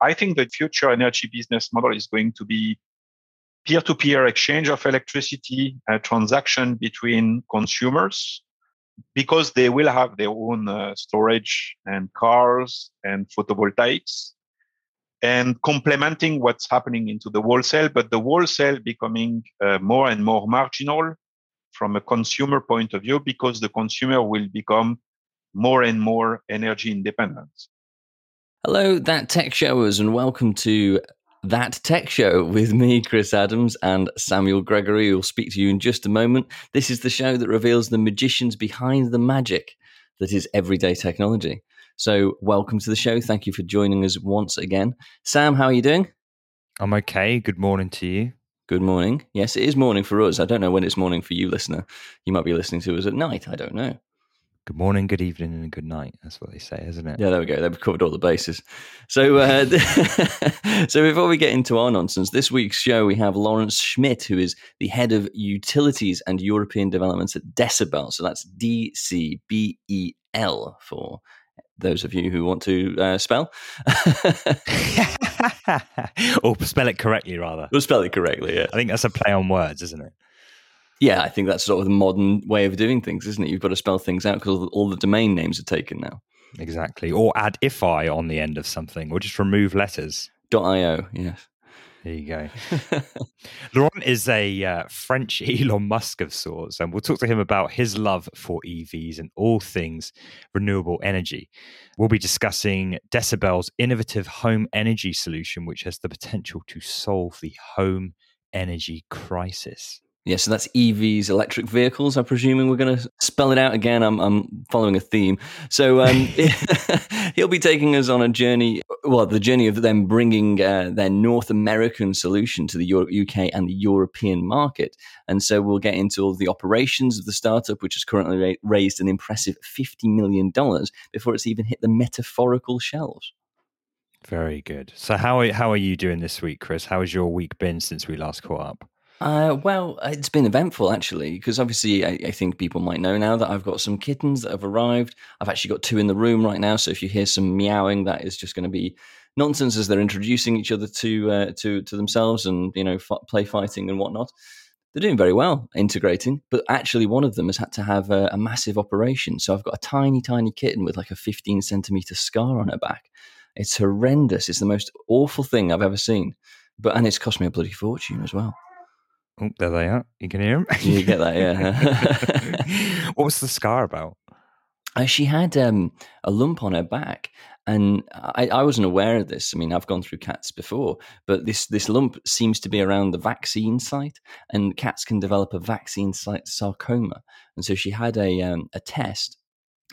I think the future energy business model is going to be peer-to-peer exchange of electricity, a transaction between consumers, because they will have their own uh, storage and cars and photovoltaics and complementing what's happening into the wholesale, but the wholesale becoming uh, more and more marginal from a consumer point of view because the consumer will become more and more energy independent. Hello, that tech showers, and welcome to that tech show with me, Chris Adams, and Samuel Gregory, who'll speak to you in just a moment. This is the show that reveals the magicians behind the magic that is everyday technology. So, welcome to the show. Thank you for joining us once again. Sam, how are you doing? I'm okay. Good morning to you. Good morning. Yes, it is morning for us. I don't know when it's morning for you, listener. You might be listening to us at night. I don't know. Good morning, good evening, and good night. That's what they say, isn't it? Yeah, there we go. They've covered all the bases. So, uh, so before we get into our nonsense, this week's show we have Lawrence Schmidt, who is the head of utilities and European developments at dcbel. So that's D C B E L for those of you who want to uh, spell. or spell it correctly, rather. Or spell it correctly, yeah. I think that's a play on words, isn't it? Yeah, I think that's sort of the modern way of doing things, isn't it? You've got to spell things out because all the domain names are taken now. Exactly. Or add "-ify" on the end of something, or just remove letters. .io, yes. There you go. Laurent is a uh, French Elon Musk of sorts, and we'll talk to him about his love for EVs and all things renewable energy. We'll be discussing dcbel's innovative home energy solution, which has the potential to solve the home energy crisis. Yeah, so that's EVs, electric vehicles. I'm presuming we're going to spell it out again. I'm, I'm following a theme. So um, he'll be taking us on a journey, well, the journey of them bringing uh, their North American solution to the UK and the European market. And so we'll get into all the operations of the startup, which has currently ra- raised an impressive $50 million before it's even hit the metaphorical shelves. Very good. So how are, how are you doing this week, Chris? How has your week been since we last caught up? Uh, well, it's been eventful actually, because obviously I, I, think people might know now that I've got some kittens that have arrived. I've actually got two in the room right now, so if you hear some meowing, that is just going to be nonsense as they're introducing each other to uh, to to themselves and you know f- play fighting and whatnot. They're doing very well integrating, but actually one of them has had to have a, a massive operation. So I've got a tiny, tiny kitten with like a 15 centimeter scar on her back. It's horrendous. It's the most awful thing I've ever seen. But and it's cost me a bloody fortune as well. Oh, there they are. You can hear them. you get that, yeah. what was the scar about? Uh, she had um, a lump on her back, and I, I, wasn't aware of this. I mean, I've gone through cats before, but this this lump seems to be around the vaccine site, and cats can develop a vaccine site sarcoma. And so she had a um, a test,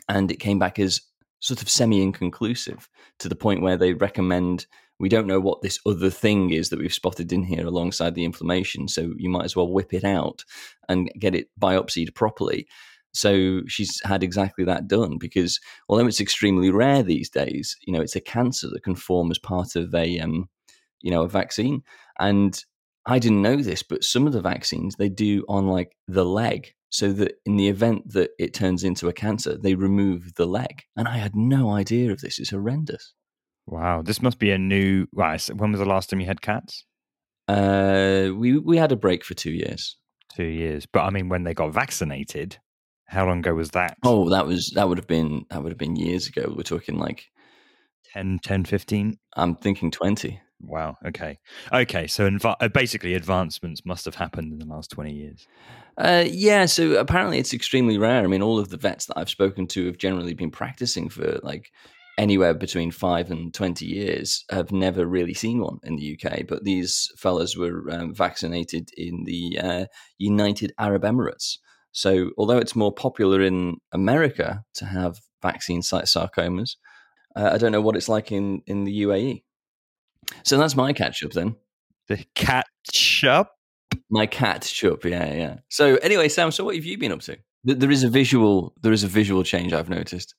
and it came back as sort of semi inconclusive to the point where they recommend we don't know what this other thing is that we've spotted in here alongside the inflammation. So you might as well whip it out and get it biopsied properly. So she's had exactly that done because although it's extremely rare these days, you know, it's a cancer that can form as part of a, um, you know, a vaccine. And I didn't know this, but some of the vaccines they do on like the leg, so that in the event that it turns into a cancer, they remove the leg. And I had no idea of this. It's horrendous. Wow, this must be a new. Right, when was the last time you had cats? Uh, we we had a break for two years. Two years, but I mean, when they got vaccinated, how long ago was that? Oh, that was that would have been that would have been years ago. We're talking like 10, 10 15? I'm thinking twenty. Wow. Okay. Okay. So inv- uh, basically, advancements must have happened in the last twenty years. Uh, yeah. So apparently, it's extremely rare. I mean, all of the vets that I've spoken to have generally been practicing for like anywhere between five and 20 years have never really seen one in the UK. But these fellas were um, vaccinated in the uh, United Arab Emirates. So, although it's more popular in America to have vaccine site sarcomas, uh, I don't know what it's like in, in the UAE. So, that's my catch up then. The catch up? My catch up, yeah, yeah. So, anyway, Sam, so what have you been up to? There is a visual, there is a visual change I've noticed.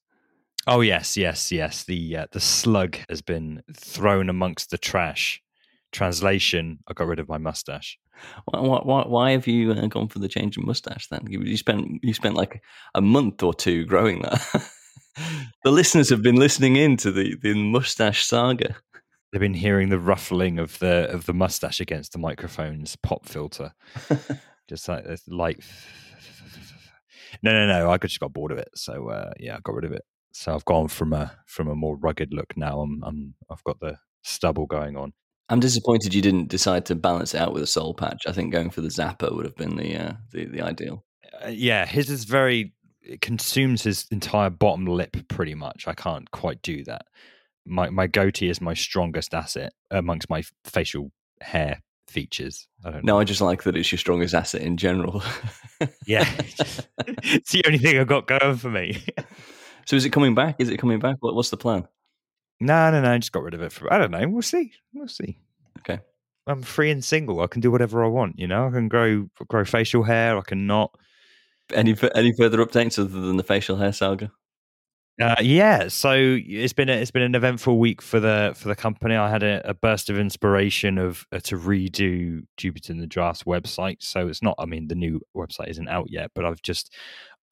Oh yes, yes, yes. The uh, the slug has been thrown amongst the trash. Translation: I got rid of my mustache. Why, why, why have you uh, gone for the change in mustache then? You spent you spent like a month or two growing that. the listeners have been listening in to the the mustache saga. They've been hearing the ruffling of the of the mustache against the microphone's pop filter, just like this light. No, no, no. I just got bored of it, so uh, yeah, I got rid of it. So I've gone from a from a more rugged look now. I'm, I'm I've got the stubble going on. I'm disappointed you didn't decide to balance it out with a soul patch. I think going for the Zappa would have been the uh, the, the ideal. Uh, yeah, his is very it consumes his entire bottom lip pretty much. I can't quite do that. My my goatee is my strongest asset amongst my facial hair features. I don't no, know. I just like that it's your strongest asset in general. yeah, it's the only thing I've got going for me. so is it coming back? Is it coming back? What, what's the plan? No, no, no. I just got rid of it. For, I don't know. We'll see. We'll see. Okay. I'm free and single. I can do whatever I want. You know, I can grow grow facial hair. I can not. Any any further updates other than the facial hair saga? Uh, yeah, so it's been a, it's been an eventful week for the for the company. I had a, a burst of inspiration of uh, to redo Jupiter and the Giraffe's website. So it's not, I mean, the new website isn't out yet, but I've just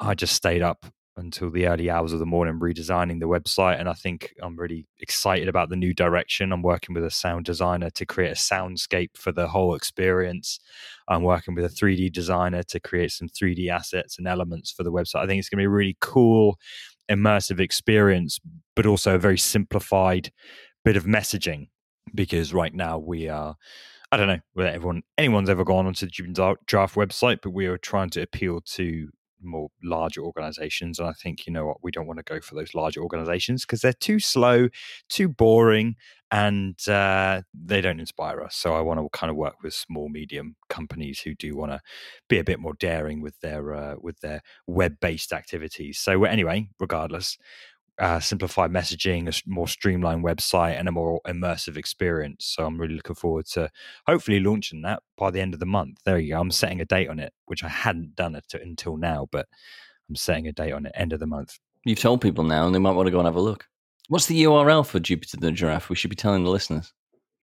I just stayed up until the early hours of the morning redesigning the website and i think i'm really excited about the new direction. I'm working with a sound designer to create a soundscape for the whole experience. I'm working with a 3d designer to create some 3d assets and elements for the website. I think it's going to be a really cool immersive experience but also a very simplified bit of messaging because right now we are I don't know whether everyone anyone's ever gone onto the Giraffe website, but we are trying to appeal to more larger organizations. And I think, you know what, we don't want to go for those larger organizations because they're too slow, too boring, and uh, they don't inspire us. So I want to kind of work with small, medium companies who do want to be a bit more daring with their uh, with their web based activities. So anyway, regardless, uh, simplified messaging, a more streamlined website, and a more immersive experience. So I'm really looking forward to hopefully launching that by the end of the month. There you go. I'm setting a date on it, which I hadn't done it until now, but I'm setting a date on it end of the month. You've told people now, and they might want to go and have a look. What's the URL for Jupiter the Giraffe? We should be telling the listeners.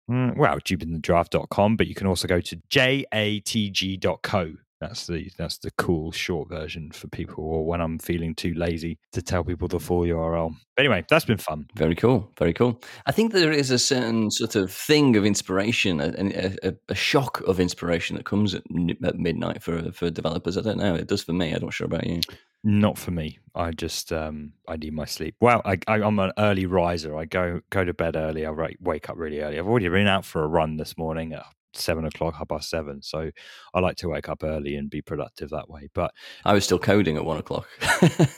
Mm, well, jupiterthedraft.com, but you can also go to jatg.co that's the that's the cool short version for people, or when I'm feeling too lazy to tell people the full URL. Anyway, that's been fun. Very cool, very cool. I think there is a certain sort of thing of inspiration, a, a, a shock of inspiration that comes at, at, midnight for for developers. I don't know. It does for me. I'm not sure about you. Not for me. I just um, I need my sleep. Well, I, I, am an early riser. I go go to bed early. I wake up really early. I've already been out for a run this morning at seven o'clock, half past seven. So I like to wake up early and be productive that way. But I was still coding at one o'clock.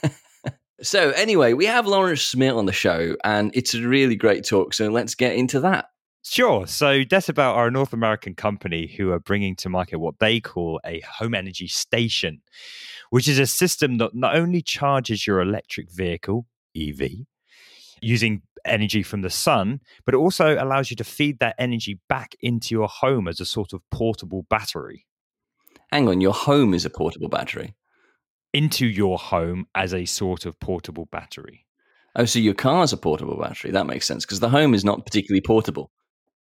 so anyway, we have Lawrence Schmidt on the show, and it's a really great talk. So let's get into that. Sure. So dcbel are a North American company who are bringing to market what they call a home energy station, which is a system that not only charges your electric vehicle, EV, using energy from the sun, but it also allows you to feed that energy back into your home as a sort of portable battery. Hang on, your home is a portable battery? Into your home as a sort of portable battery. Oh, so your car's a portable battery. That makes sense because the home is not particularly portable.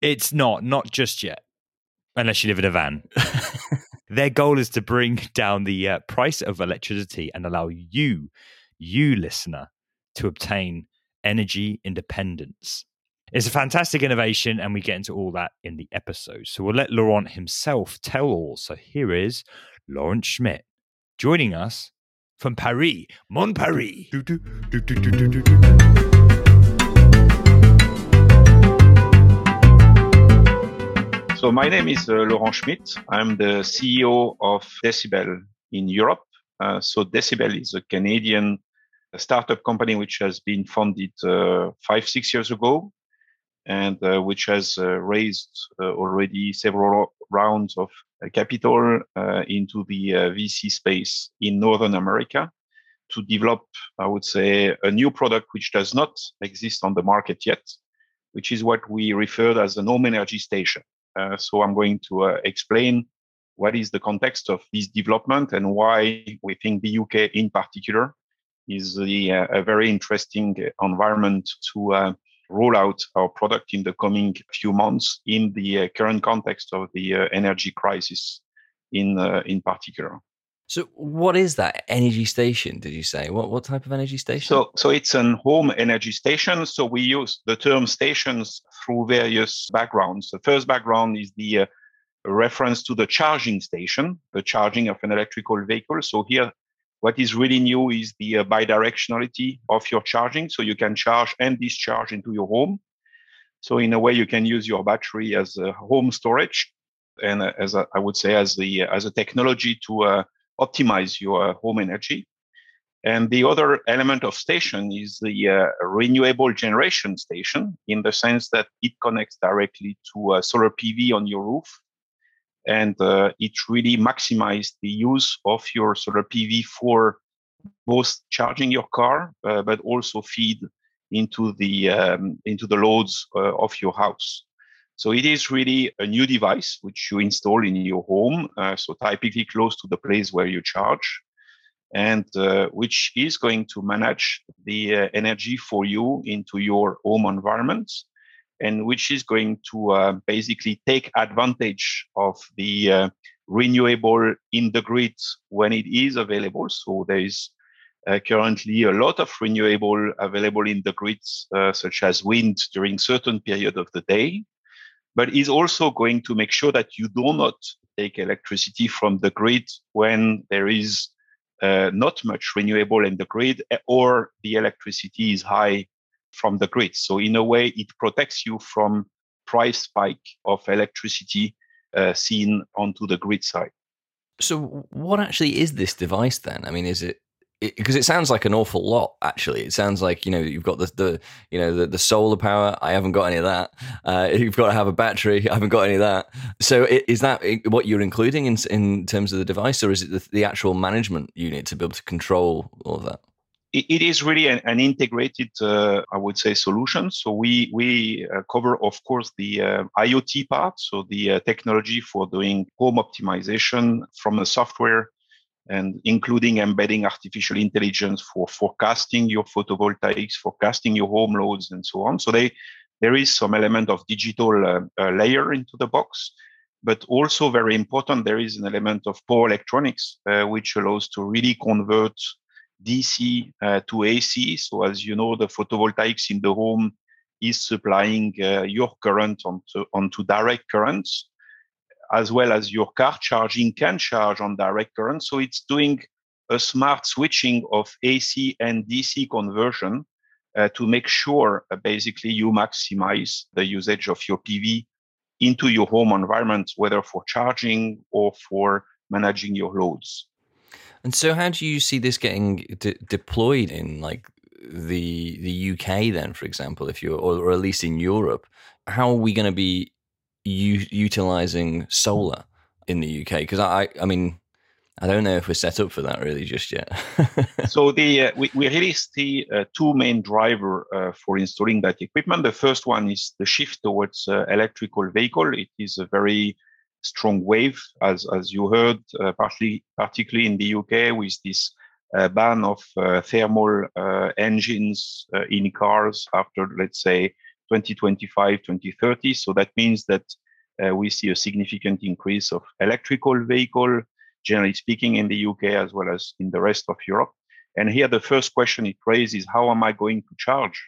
It's not, not just yet, unless you live in a van. Their goal is to bring down the uh, price of electricity and allow you, you listener, to obtain energy independence. It's a fantastic innovation, and we get into all that in the episode. So we'll let Laurent himself tell all. So here is Laurent Schmidt joining us from Paris, Mon Paris. So my name is uh, Laurent Schmidt. I'm the CEO of dcbel in Europe. Uh, so dcbel is a Canadian a startup company which has been founded uh, five, six years ago and uh, which has uh, raised already several rounds of capital into the VC space in Northern America to develop, I would say, a new product which does not exist on the market yet, which is what we referred as an home energy station. Uh, so I'm going to uh, explain what is the context of this development and why we think the UK in particular is the, uh, a very interesting environment to uh, roll out our product in the coming few months in the uh, current context of the energy crisis in in particular. So, what is that energy station? Did you say what what type of energy station? So, so it's an home energy station. So we use the term stations through various backgrounds. The first background is the uh, reference to the charging station, the charging of an electrical vehicle. So here, what is really new is the uh, bidirectionality of your charging. So you can charge and discharge into your home. So in a way, you can use your battery as a home storage, and uh, as a, I would say, as the as a technology to uh, optimize your home energy. And the other element of station is the uh, renewable generation station in the sense that it connects directly to uh, solar PV on your roof. And uh, it really maximizes the use of your solar PV for both charging your car, uh, but also feed into the um, into the loads uh, of your house. So it is really a new device which you install in your home, so typically close to the place where you charge, and uh, which is going to manage the uh, energy for you into your home environment, and which is going to uh, basically take advantage of the uh, renewable in the grid when it is available. So there is uh, currently a lot of renewable available in the grid, uh, such as wind during certain period of the day but is also going to make sure that you do not take electricity from the grid when there is uh, not much renewable in the grid eh, or the electricity is high from the grid. So in a way, it protects you from price spike of electricity uh, seen onto the grid side. So what actually is this device then? I mean, is it because it, it, sounds like an awful lot actually it sounds like you know you've got the, the you know the, the solar power i haven't got any of that uh, you've got to have a battery i haven't got any of that so is that what you're including in in terms of the device or is it the, the actual management unit to be able to control all of that it is really an, an integrated, uh, I would say, solution. So we we uh, cover, of course, the uh, IoT part, so the uh, technology for doing home optimization from the software and including embedding artificial intelligence for forecasting your photovoltaics, forecasting your home loads, and so on. So they, there is some element of digital uh, uh, layer into the box, but also very important, there is an element of power electronics, which allows to really convert DC uh, to AC. So as you know, the photovoltaics in the home is supplying uh, your current onto, onto direct currents as well as your car charging can charge on direct current. So it's doing a smart switching of AC and DC conversion uh, to make sure uh, basically you maximize the usage of your PV into your home environment, whether for charging or for managing your loads. And so, how do you see this getting de- deployed in like the the UK then, for example, if you're or, or at least in Europe? How are we going to be u- utilizing solar in the UK? Because I, I mean, I don't know if we're set up for that really just yet. so the uh, we, we really see uh, two main driver uh, for installing that equipment. The first one is the shift towards uh, electrical vehicle. It is a very strong wave, as as you heard, uh, partly particularly in the UK with this uh, ban of thermal engines in cars after let's say 2025, 2030. So that means that uh, we see a significant increase of electrical vehicle, generally speaking, in the UK as well as in the rest of Europe. And here, the first question it raises: How am I going to charge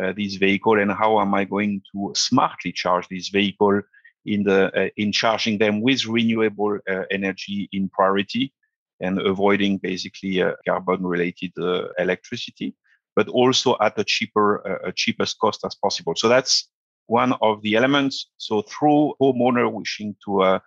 uh, this vehicle, and how am I going to smartly charge this vehicle in the uh, in charging them with renewable uh, energy in priority, and avoiding basically uh, carbon-related uh, electricity? but also at a cheaper, uh, cheapest cost as possible. So that's one of the elements. So through homeowner wishing to uh,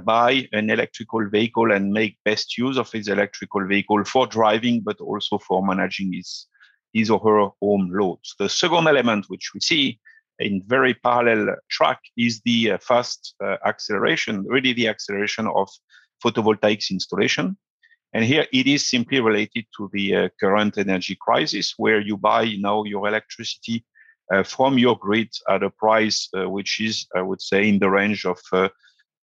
buy an electrical vehicle and make best use of his electrical vehicle for driving, but also for managing his his or her home loads. The second element, which we see in very parallel track, is the uh, fast uh, acceleration, really the acceleration of photovoltaics installation. And here it is simply related to the uh, current energy crisis, where you buy you now your electricity uh, from your grid at a price uh, which is, I would say, in the range of uh,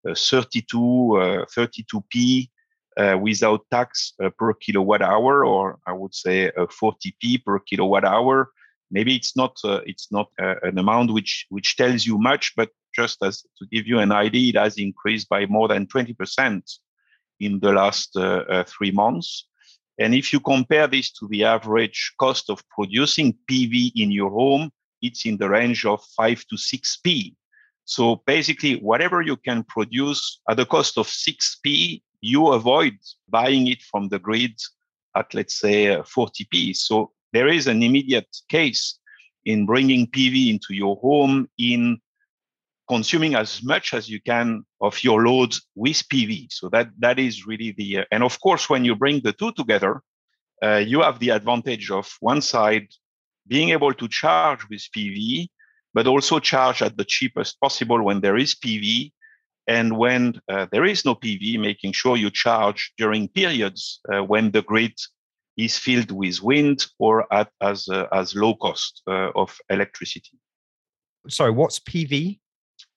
uh, 32, 32p uh, without tax per kilowatt hour, or I would say 40p per kilowatt hour. Maybe it's not it's not an amount which which tells you much, but just as to give you an idea, it has increased by more than 20 percent in the last uh, uh, three months. And if you compare this to the average cost of producing PV in your home, it's in the range of five to six P. So basically, whatever you can produce at the cost of 6p, you avoid buying it from the grid at, let's say, 40p. Uh, so there is an immediate case in bringing PV into your home, in consuming as much as you can of your loads with PV. So that that is really the uh, and of course when you bring the two together, uh, you have the advantage of one side being able to charge with PV but also charge at the cheapest possible when there is PV. And when uh, there is no PV, making sure you charge during periods uh, when the grid is filled with wind or at as uh, as low cost uh, of electricity. Sorry, what's PV?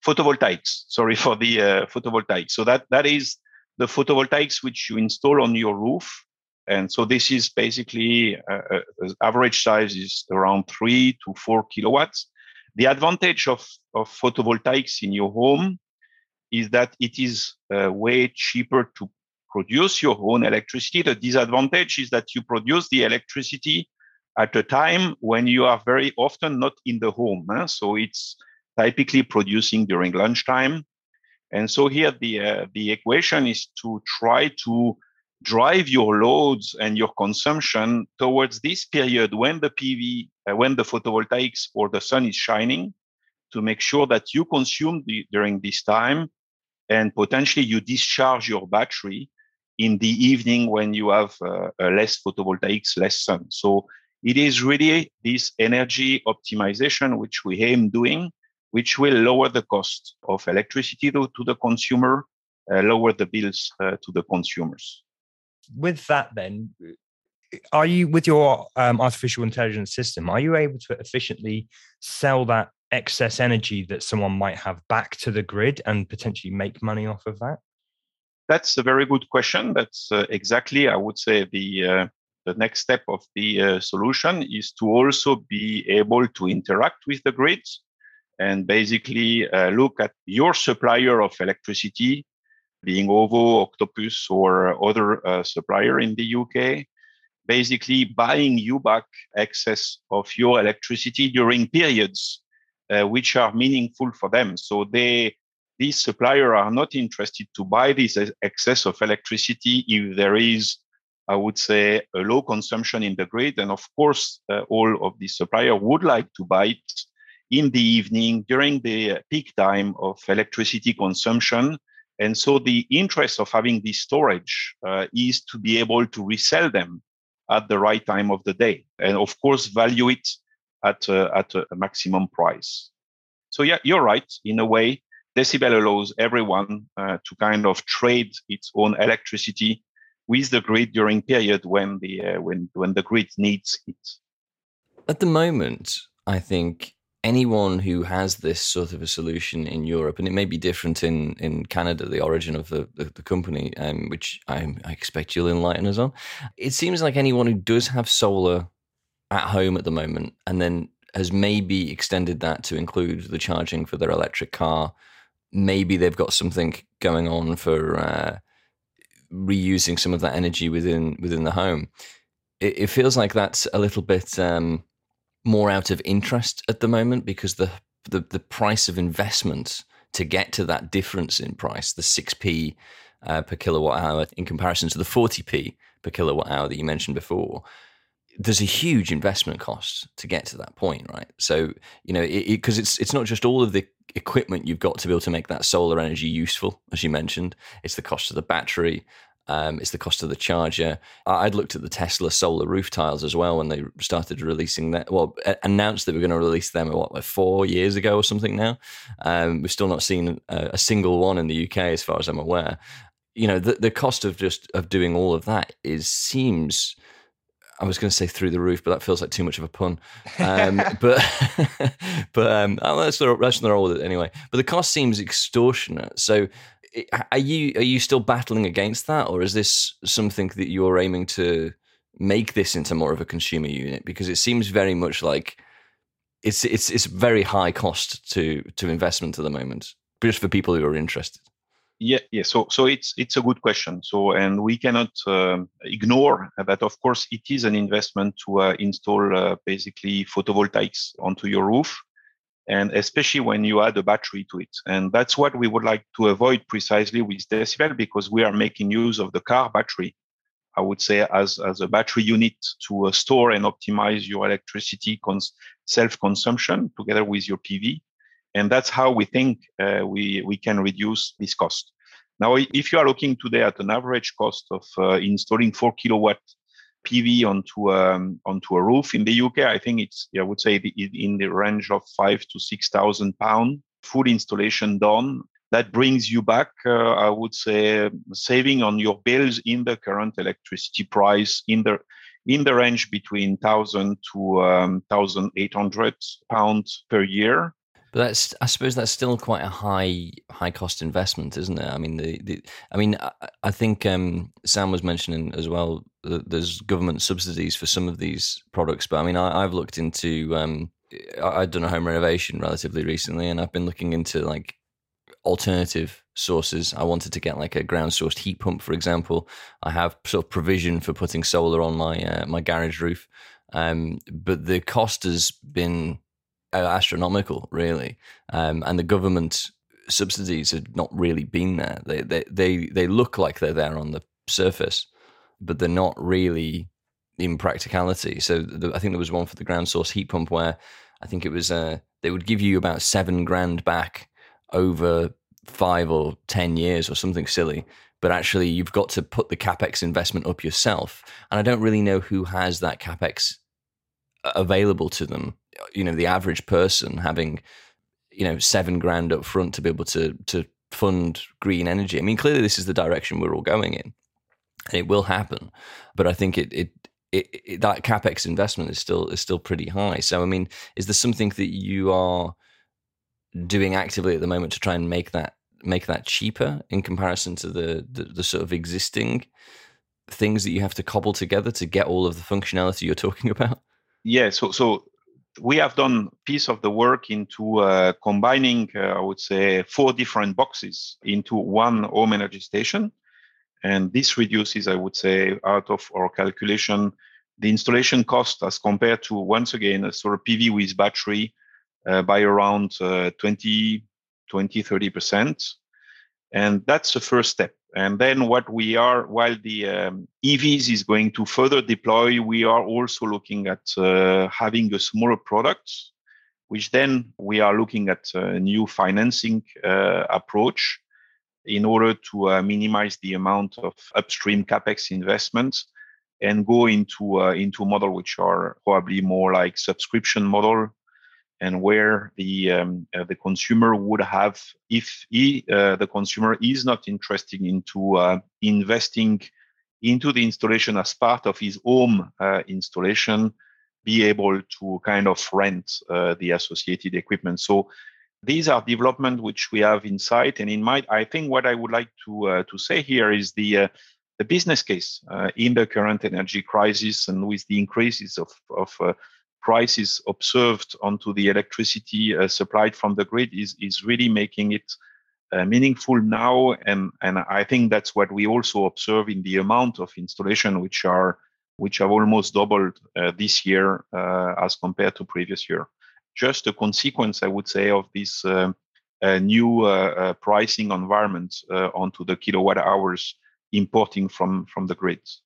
Photovoltaics. Sorry for the uh, photovoltaics. So that that is the photovoltaics which you install on your roof. And so this is basically uh, average size is around three to four kilowatts the advantage of, of photovoltaics in your home is that it is uh, way cheaper to produce your own electricity. The disadvantage is that you produce the electricity at a time when you are very often not in the home. Huh? So it's typically producing during lunchtime. And so here the, uh, the equation is to try to drive your loads and your consumption towards this period when the PV, uh, when the photovoltaics or the sun is shining, to make sure that you consume the, during this time and potentially you discharge your battery in the evening when you have uh, uh, less photovoltaics, less sun. So it is really this energy optimization which we aim doing, which will lower the cost of electricity to, to the consumer, uh, lower the bills uh, to the consumers with that, then, are you with your um, artificial intelligence system? Are you able to efficiently sell that excess energy that someone might have back to the grid and potentially make money off of that? That's a very good question. That's uh, exactly, I would say, the uh, the next step of the uh, solution is to also be able to interact with the grids and basically uh, look at your supplier of electricity being OVO, Octopus, or other uh, supplier in the UK, basically buying you back excess of your electricity during periods uh, which are meaningful for them. So they these suppliers are not interested to buy this excess of electricity if there is, I would say, a low consumption in the grid. And of course, uh, all of these suppliers would like to buy it in the evening during the peak time of electricity consumption and so the interest of having this storage uh, is to be able to resell them at the right time of the day, and of course value it at a, at a maximum price. So yeah, you're right. In a way, dcbel allows everyone uh, to kind of trade its own electricity with the grid during period when the uh, when when the grid needs it. At the moment, I think anyone who has this sort of a solution in Europe, and it may be different in, in Canada, the origin of the, the, the company, um, which I, I, expect you'll enlighten us on. It seems like anyone who does have solar at home at the moment and then has maybe extended that to include the charging for their electric car, maybe they've got something going on for uh, reusing some of that energy within within the home. It, it feels like that's a little bit. Um, more out of interest at the moment because the the, the price of investment to get to that difference in price, the 6p uh, per kilowatt hour in comparison to the 40p per kilowatt hour that you mentioned before, there's a huge investment cost to get to that point, right? So, you know, because it, it, it's it's not just all of the equipment you've got to be able to make that solar energy useful, as you mentioned. It's the cost of the battery, um, it's the cost of the charger. I'd looked at the Tesla solar roof tiles as well when they started releasing that. Well, announced that we're going to release them what four years ago or something. Now um, we've still not seen a, a, single one in the UK, as far as I'm aware. You know, the, the cost of just of doing all of that is seems. I was going to say through the roof, but that feels like too much of a pun. Um, but but um, oh, that's the that's the role with it anyway. But the cost seems extortionate. So are you are you still battling against that, or is this something that you're aiming to make this into more of a consumer unit? Because it seems very much like it's it's it's very high cost to to investment at the moment, just for people who are interested. Yeah, yeah. So, so it's it's a good question. So, and we cannot um, ignore that. Of course, it is an investment to uh, install uh, basically photovoltaics onto your roof, and especially when you add a battery to it. And that's what we would like to avoid precisely with dcbel because we are making use of the car battery. I would say as as a battery unit to uh, store and optimize your electricity cons- self consumption together with your PV and that's how we think uh, we, we can reduce this cost. Now, if you are looking today at an average cost of uh, installing four kilowatt PV onto um, onto a roof in the UK, I think it's I would say in the range of five to six thousand pound full installation done. That brings you back, uh, I would say, saving on your bills in the current electricity price in the in the range between thousand to um, thousand eight hundred pounds per year. But that's, I suppose, that's still quite a high, high cost investment, isn't it? I mean, the, the I mean, I, I think um, Sam was mentioning as well that there's government subsidies for some of these products. But I mean, I, have looked into, um, I've done a home renovation relatively recently, and I've been looking into like alternative sources. I wanted to get like a ground sourced heat pump, for example. I have sort of provision for putting solar on my uh, my garage roof, um, but the cost has been astronomical, really. Um, and the government subsidies have not really been there. They, they they they look like they're there on the surface, but they're not really in practicality. So the, I think there was one for the ground source heat pump where I think it was uh, they would give you about seven grand back over five or ten years or something silly. But actually, you've got to put the capex investment up yourself, and I don't really know who has that capex available to them. You know, the average person having, you know, seven grand up front to be able to to fund green energy. I mean, clearly this is the direction we're all going in, and it will happen. But I think it it. It, it, that capex investment is still is still pretty high. So, I mean, is there something that you are doing actively at the moment to try and make that make that cheaper in comparison to the, the, the sort of existing things that you have to cobble together to get all of the functionality you're talking about? yeah, so so we have done piece of the work into uh, combining, uh, I would say, four different boxes into one home energy station, and this reduces, I would say, out of our calculation, the installation cost as compared to once again a sort of PV with battery uh, by around uh, 20, 20, 30 percent, and that's the first step. And then what we are, while the um, EVs is going to further deploy, we are also looking at uh, having a smaller product, which then we are looking at a new financing uh, approach in order to uh, minimize the amount of upstream capex investment and go into uh, into model which are probably more like subscription model and where the um, uh, the consumer would have, if he, uh, the consumer is not interested into uh, investing into the installation as part of his home uh, installation, be able to kind of rent uh, the associated equipment. So these are development which we have in sight and in mind. I think what I would like to uh, to say here is the the business case in the current energy crisis and with the increases of of prices observed onto the electricity uh, supplied from the grid is, is really making it uh, meaningful now. And, and I think that's what we also observe in the amount of installation, which are which have almost doubled uh, this year uh, as compared to previous year. Just a consequence, I would say, of this um, uh, new uh, pricing environment onto the kilowatt hours importing from from the grids.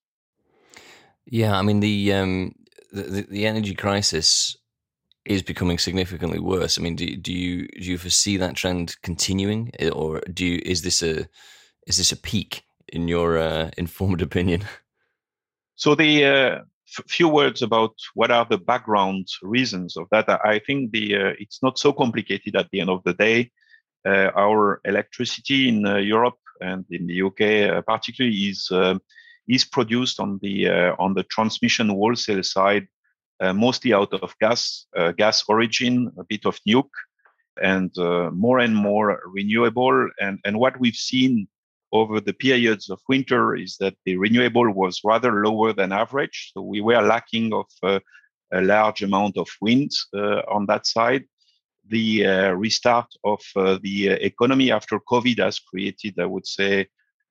Yeah, I mean the um, the, the energy crisis is becoming significantly worse. I mean, do, do you do you foresee that trend continuing, eh, or do you is this a is this a peak in your uh, informed opinion? So the uh, f- few words about what are the background reasons of that. I think the uh, it's not so complicated at the end of the day. Uh, our electricity in uh, Europe and in the UK, uh, particularly, is um, is produced on the uh, on the transmission wholesale side, uh, mostly out of gas uh, gas origin, a bit of nuke, and more and more renewable. And and what we've seen over the periods of winter is that the renewable was rather lower than average. So we were lacking of uh, a large amount of wind uh, on that side. the uh, restart of the economy after COVID has created, I would say,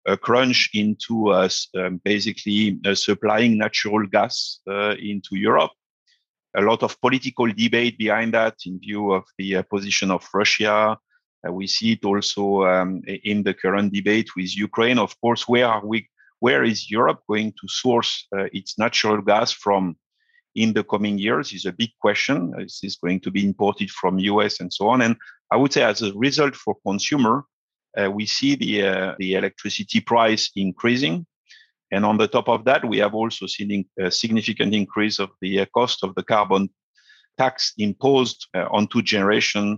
a crunch into um, basically supplying natural gas into Europe a lot of political debate behind that in view of the uh, position of Russia. Uh, we see it also um, in the current debate with Ukraine. Of course, where are we? Where is Europe going to source uh, its natural gas from in the coming years? Is a big question. Is this going to be imported from US and so on? And I would say, as a result for consumer, uh, we see the uh, the electricity price increasing and on the top of that, we have also seen a significant increase of the uh, cost of the carbon tax imposed uh, onto generation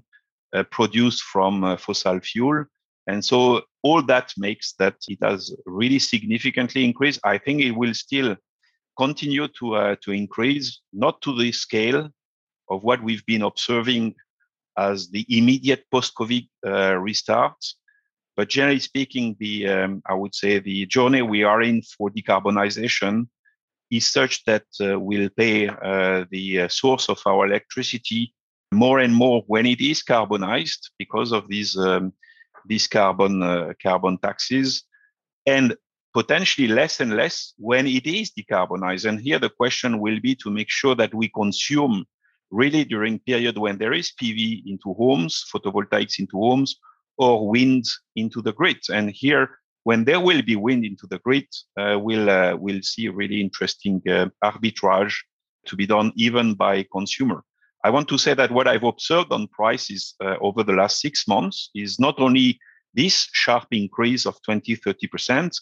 uh, produced from fossil fuel. And so all that makes that it has really significantly increased. I think it will still continue to uh, to increase, not to the scale of what we've been observing as the immediate post-COVID uh, restarts, but generally speaking, the um, I would say the journey we are in for decarbonization is such that uh, we'll pay uh, the uh, source of our electricity more and more when it is carbonized because of these um, these carbon uh, carbon taxes, and potentially less and less when it is decarbonized. And here the question will be to make sure that we consume really during period when there is PV into homes, photovoltaics into homes, or wind into the grid. And here, when there will be wind into the grid, uh, we'll uh, we'll see really interesting uh, arbitrage to be done even by consumer. I want to say that what I've observed on prices uh, over the last six months is not only this sharp increase of 20, 30%,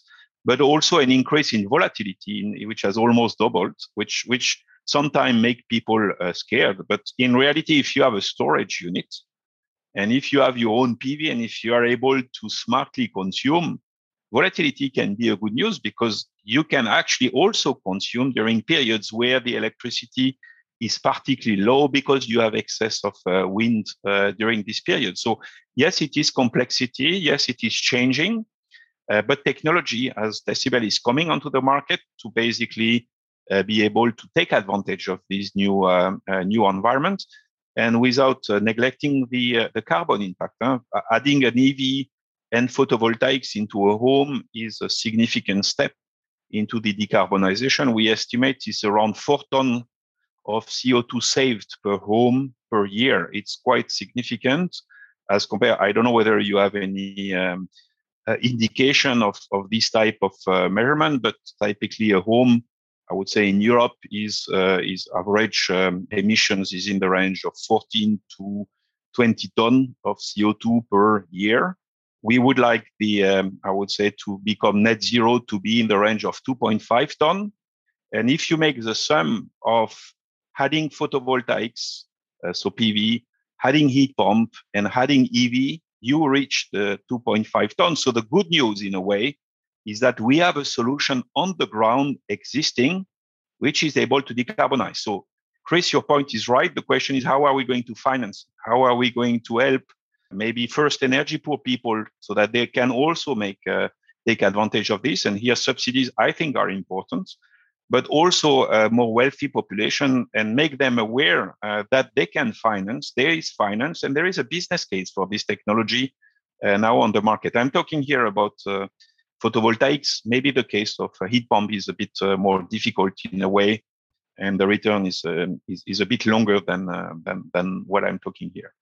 but also an increase in volatility, in, which has almost doubled, which which sometimes make people uh, scared. But in reality, if you have a storage unit, and if you have your own PV and if you are able to smartly consume, volatility can be a good news because you can actually also consume during periods where the electricity is particularly low because you have excess of uh, wind uh, during this period. So yes, it is complexity. Yes, it is changing. Uh, but technology, as dcbel is coming onto the market to basically uh, be able to take advantage of this new uh, uh, new environment and without uh, neglecting the uh, the carbon impact. Huh? Adding an EV and photovoltaics into a home is a significant step into the decarbonization. We estimate it's around four ton of CO2 saved per home per year. It's quite significant as compared. I don't know whether you have any um, uh, indication of, of this type of uh, measurement, but typically a home I would say in Europe is uh, is average um, emissions is in the range of 14 to 20 ton of CO2 per year. We would like the um, I would say to become net zero to be in the range of 2.5 ton. And if you make the sum of adding photovoltaics, uh, so PV, adding heat pump, and adding EV, you reach the 2.5 tons. So the good news, in a way, is that we have a solution on the ground existing, which is able to decarbonize. So, Chris, your point is right. The question is, how are we going to finance? How are we going to help maybe first energy poor people so that they can also make uh, take advantage of this? And here, subsidies, I think, are important, but also a more wealthy population and make them aware uh, that they can finance. There is finance, and there is a business case for this technology uh, now on the market. I'm talking here about uh, photovoltaics, maybe the case of a heat pump is a bit uh, more difficult in a way, and the return is um, is, is, a bit longer than, uh, than than what I'm talking here.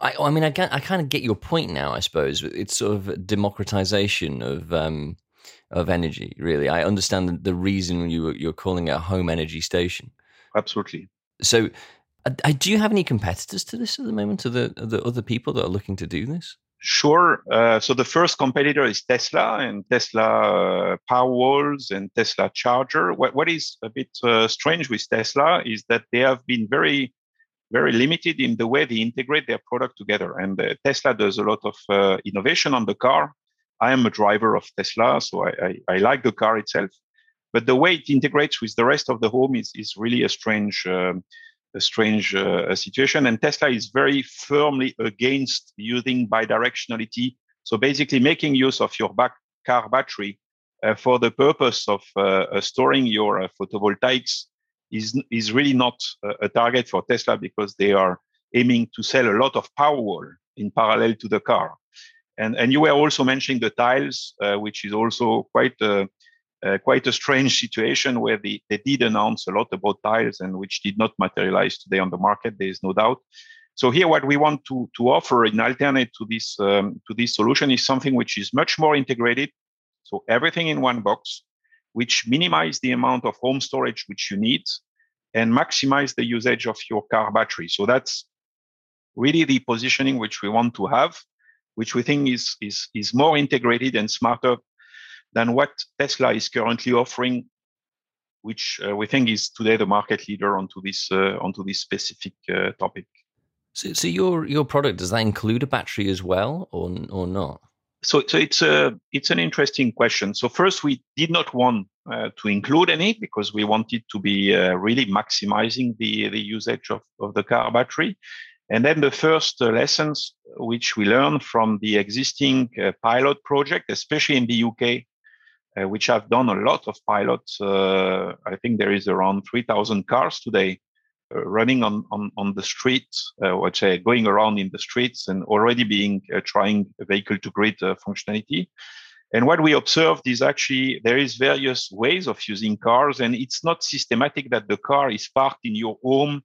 I, I mean, I, can I kind of get your point now. I suppose it's sort of democratization of um, of energy. Really, I understand the reason you you're calling it a home energy station. Absolutely. So, uh, do you have any competitors to this at the moment? Are the, are the other people that are looking to do this? Sure. Uh, so the first competitor is Tesla and Tesla uh, Powerwalls and Tesla Charger. What, what is a bit uh, strange with Tesla is that they have been very, very limited in the way they integrate their product together. And uh, Tesla does a lot of uh, innovation on the car. I am a driver of Tesla, so I, I, I, like the car itself. But the way it integrates with the rest of the home is, is really a strange um, a strange uh, situation. And Tesla is very firmly against using bidirectionality. So basically making use of your back car battery uh, for the purpose of uh, uh storing your uh, photovoltaics is, is really not a, target for Tesla because they are aiming to sell a lot of Powerwall in parallel to the car. And, and you were also mentioning the tiles, uh, which is also quite uh, quite a strange situation where they, they did announce a lot about tiles and which did not materialize today on the market. There is no doubt. So here, what we want to, to offer in alternate to this um, to this solution is something which is much more integrated. So everything in one box, which minimize the amount of home storage which you need, and maximize the usage of your car battery. So that's really the positioning which we want to have, which we think is is is more integrated and smarter than what Tesla is currently offering, which uh, we think is today the market leader onto this uh, onto this specific uh, topic. So, so your your product does that include a battery as well, or or not? So, so it's a it's an interesting question. So first, we did not want uh, to include any because we wanted to be uh, really maximizing the the usage of, of the car battery. And then the first uh, lessons which we learned from the existing uh, pilot project, especially in the UK, uh, which have done a lot of pilots. Uh, I think there is around 3,000 cars today uh, running on, on, on the streets, uh, which going around in the streets and already being uh, trying a vehicle to grid functionality. And what we observed is actually there is various ways of using cars, and it's not systematic that the car is parked in your home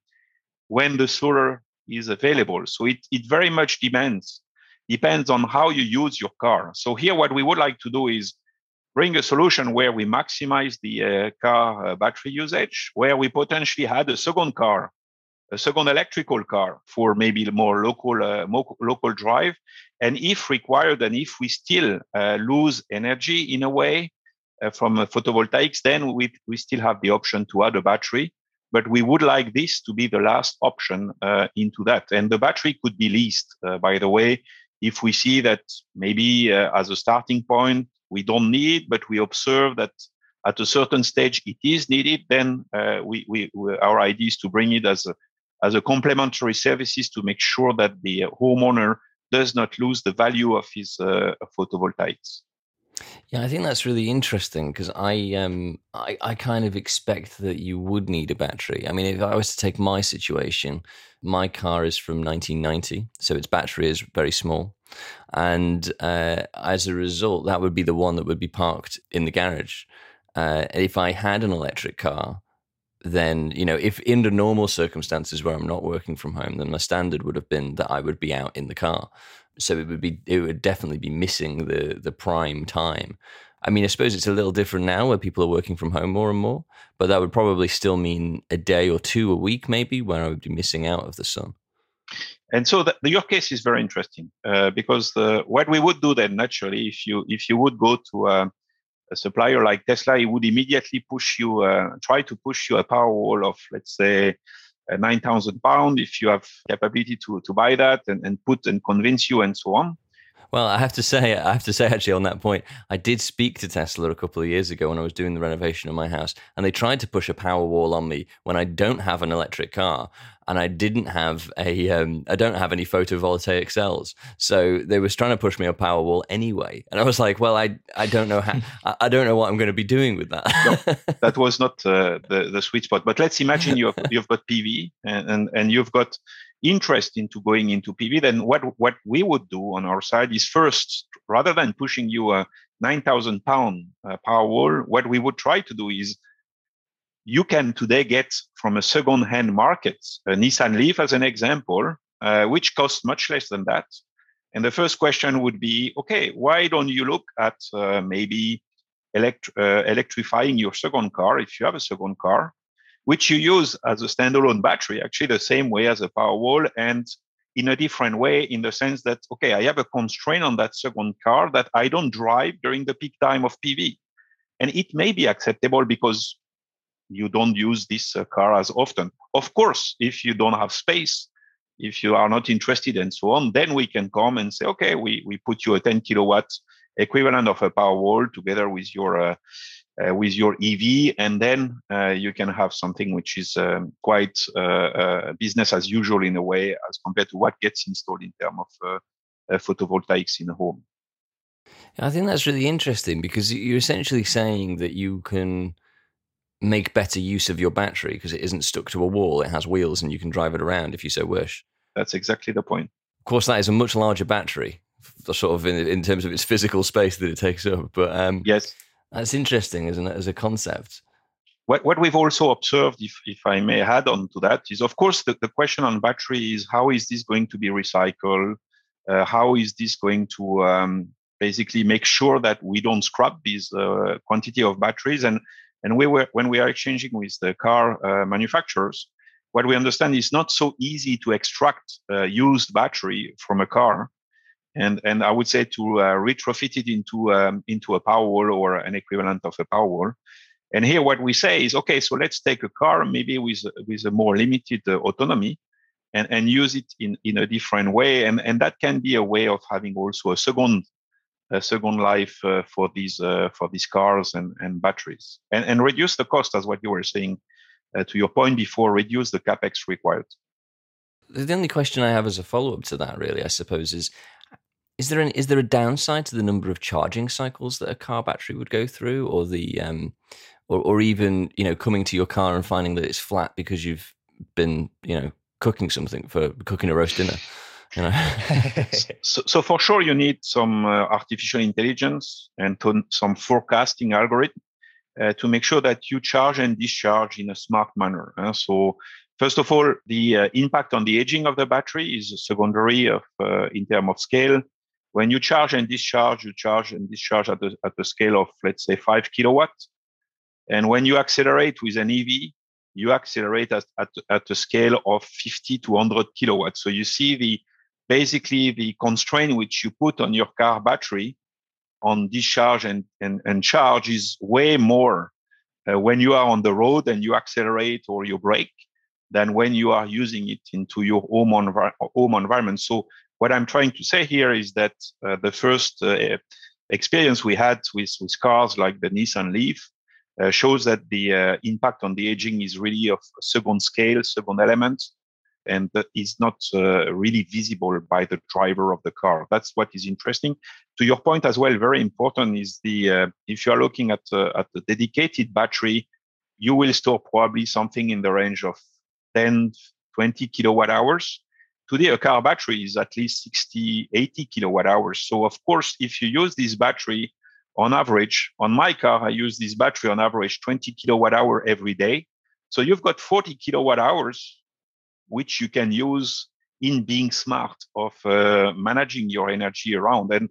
when the solar is available. So it, it very much depends depends on how you use your car. So here, what we would like to do is bring a solution where we maximize the uh, car uh, battery usage, where we potentially had a second car, a second electrical car for maybe more local, uh, more local drive. And if required, and if we still uh, lose energy in a way uh, from photovoltaics, then we, we still have the option to add a battery. But we would like this to be the last option uh, into that. And the battery could be leased, by the way, if we see that maybe as a starting point, we don't need, but we observe that at a certain stage it is needed, then uh, we, we, we, our idea is to bring it as a, as a complementary services to make sure that the homeowner does not lose the value of his uh, photovoltaics. Yeah, I think that's really interesting because I um I, I kind of expect that you would need a battery. I mean, if I was to take my situation, my car is from 1990, so its battery is very small, and uh, as a result, that would be the one that would be parked in the garage. Uh, if I had an electric car, then you know, if in the normal circumstances where I'm not working from home, then my standard would have been that I would be out in the car so it would be it would definitely be missing the the prime time. I mean, I suppose it's a little different now where people are working from home more and more, but that would probably still mean a day or two a week, maybe, where I would be missing out of the sun. And so the, your case is very interesting uh, because the, what we would do then naturally, if you if you would go to a, a supplier like Tesla, he would immediately push you, uh, try to push you a Powerwall of let's say uh, Uh, 9,000 pounds if you have capability to, to buy that and, and put and convince you and so on. Well, I have to say, I have to say, actually, on that point, I did speak to Tesla a couple of years ago when I was doing the renovation of my house, and they tried to push a Powerwall on me when I don't have an electric car and I didn't have a, um, I don't have any photovoltaic cells, so they was trying to push me a Powerwall anyway, and I was like, well, I, I don't know how, I don't know what I'm going to be doing with that. no, that was not uh, the the sweet spot. But let's imagine you have you've got PV and, and and you've got interest into going into PV, then what, what we would do on our side is first, rather than pushing you a 9,000 pound uh, power wall, what we would try to do is you can today get from a second hand market, a Nissan Leaf as an example, uh, which costs much less than that. And the first question would be, okay, why don't you look at uh, maybe elect- uh, electrifying your second car if you have a second car? which you use as a standalone battery, actually the same way as a Powerwall and in a different way in the sense that, okay, I have a constraint on that second car that I don't drive during the peak time of PV. And it may be acceptable because you don't use this uh, car as often. Of course, if you don't have space, if you are not interested and so on, then we can come and say, okay, we, we put you a 10 kilowatt equivalent of a Powerwall together with your uh, uh, with your EV, and then uh, you can have something which is um, quite uh, uh, business as usual in a way as compared to what gets installed in terms of photovoltaics in a home. I think that's really interesting because you're essentially saying that you can make better use of your battery because it isn't stuck to a wall; it has wheels, and you can drive it around if you so wish. That's exactly the point. Of course, that is a much larger battery, sort of in, in terms of its physical space that it takes up. But um, yes, that's interesting, isn't it, as a concept? What, what we've also observed, if, if I may add on to that, is of course the, the question on battery is how is this going to be recycled? Uh, how is this going to um, basically make sure that we don't scrap these uh, quantity of batteries? And and we were when we are exchanging with the car uh, manufacturers, what we understand is not so easy to extract uh, used battery from a car and and I would say to uh, retrofit it into um, into a Powerwall or an equivalent of a Powerwall. And here, what we say is, okay, so let's take a car maybe with with a more limited uh, autonomy, and and use it in in a different way, and and that can be a way of having also a second a second life uh, for these uh, for these cars and and batteries, and and reduce the cost, as what you were saying. Uh, to your point before, reduce the capex required. The only question I have as a follow up to that, really, I suppose, is is there an, is there a downside to the number of charging cycles that a car battery would go through, or the um, or, or even you know coming to your car and finding that it's flat because you've been you know cooking something for cooking a roast dinner? You know? so, so, for sure you need some uh, artificial intelligence and to, some forecasting algorithm uh, to make sure that you charge and discharge in a smart manner. Uh, so First of all, the uh, impact on the aging of the battery is secondary of, uh, in terms of scale. When you charge and discharge, you charge and discharge at the, at the scale of, let's say, five kilowatts. And when you accelerate with an EV, you accelerate at, at, at a scale of 50 to 100 kilowatts. So you see the basically the constraint which you put on your car battery on discharge and, and, and charge is way more uh, when you are on the road and you accelerate or you brake than when you are using it into your home, env- home environment. So what I'm trying to say here is that uh, the first uh, experience we had with, with cars like the Nissan Leaf uh, shows that the uh, impact on the aging is really of second scale, second element, and that is not uh, really visible by the driver of the car. That's what is interesting. To your point as well, very important is the uh, if you are looking at at the dedicated battery, you will store probably something in the range of 10, 20 kilowatt hours Today, a car battery is at least 60, 80 kilowatt hours. So, of course, if you use this battery on average, on my car, I use this battery on average 20 kilowatt hour every day. So, you've got 40 kilowatt hours, which you can use in being smart of uh, managing your energy around. And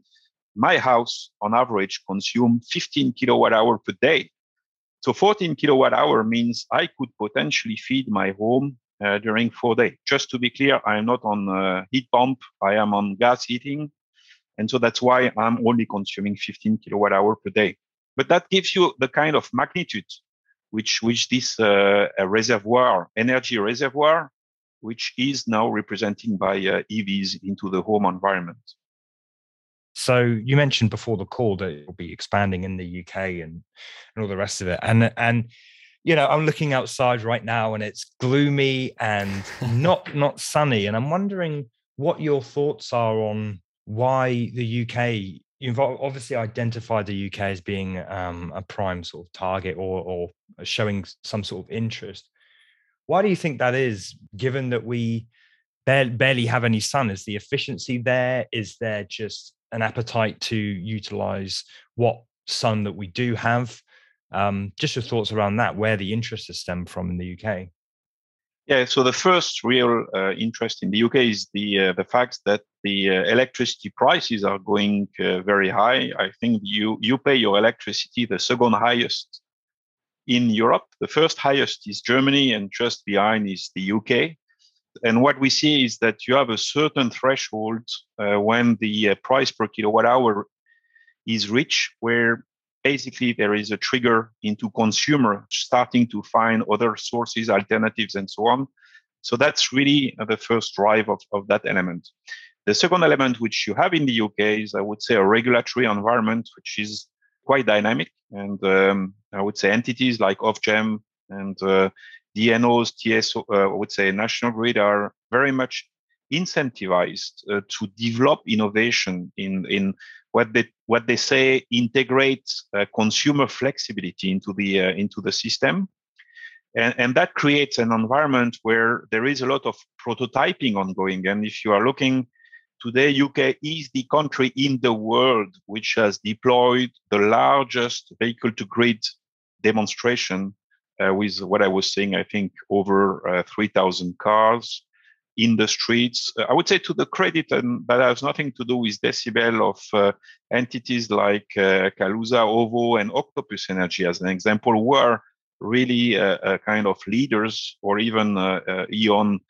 my house, on average, consume 15 kilowatt hour per day. So 14 kilowatt hour means I could potentially feed my home uh, during four days. Just to be clear, I am not on uh, heat pump. I am on gas heating. And so that's why I'm only consuming 15 kilowatt hour per day. But that gives you the kind of magnitude which, which this uh, reservoir, energy reservoir, which is now representing by uh, EVs into the home environment. So you mentioned before the call that it will be expanding in the UK and, and all the rest of it. And and you know, I'm looking outside right now and it's gloomy and not not sunny. And I'm wondering what your thoughts are on why the UK you've obviously identified the UK as being um, a prime sort of target or, or showing some sort of interest. Why do you think that is, given that we barely have any sun? Is the efficiency there? Is there just an appetite to utilize what sun that we do have? Um, just your thoughts around that, where the interest has stemmed from in the UK. Yeah, so the first real uh, interest in the UK is the uh, the fact that the uh, electricity prices are going uh, very high. I think you you pay your electricity the second highest in Europe. The first highest is Germany, and just behind is the UK. And what we see is that you have a certain threshold uh, when the uh, price per kilowatt hour is reached, where basically there is a trigger into consumer starting to find other sources, alternatives, and so on. So that's really the first drive of, of that element. The second element, which you have in the UK, is I would say a regulatory environment, which is quite dynamic. And um, I would say entities like Ofgem and uh, DNOs, TSO, uh, I would say National Grid are very much incentivized uh, to develop innovation in, in what they what they say integrates uh, consumer flexibility into the uh, into the system And, and that creates an environment where there is a lot of prototyping ongoing. And if you are looking today, UK is the country in the world which has deployed the largest vehicle to grid demonstration uh, with what I was saying, I think over uh, 3,000 cars in the streets. Uh, I would say to the credit, and that has nothing to do with dcbel of uh, entities like uh, OVO, and Octopus Energy, as an example, were really uh, kind of leaders, or even E.ON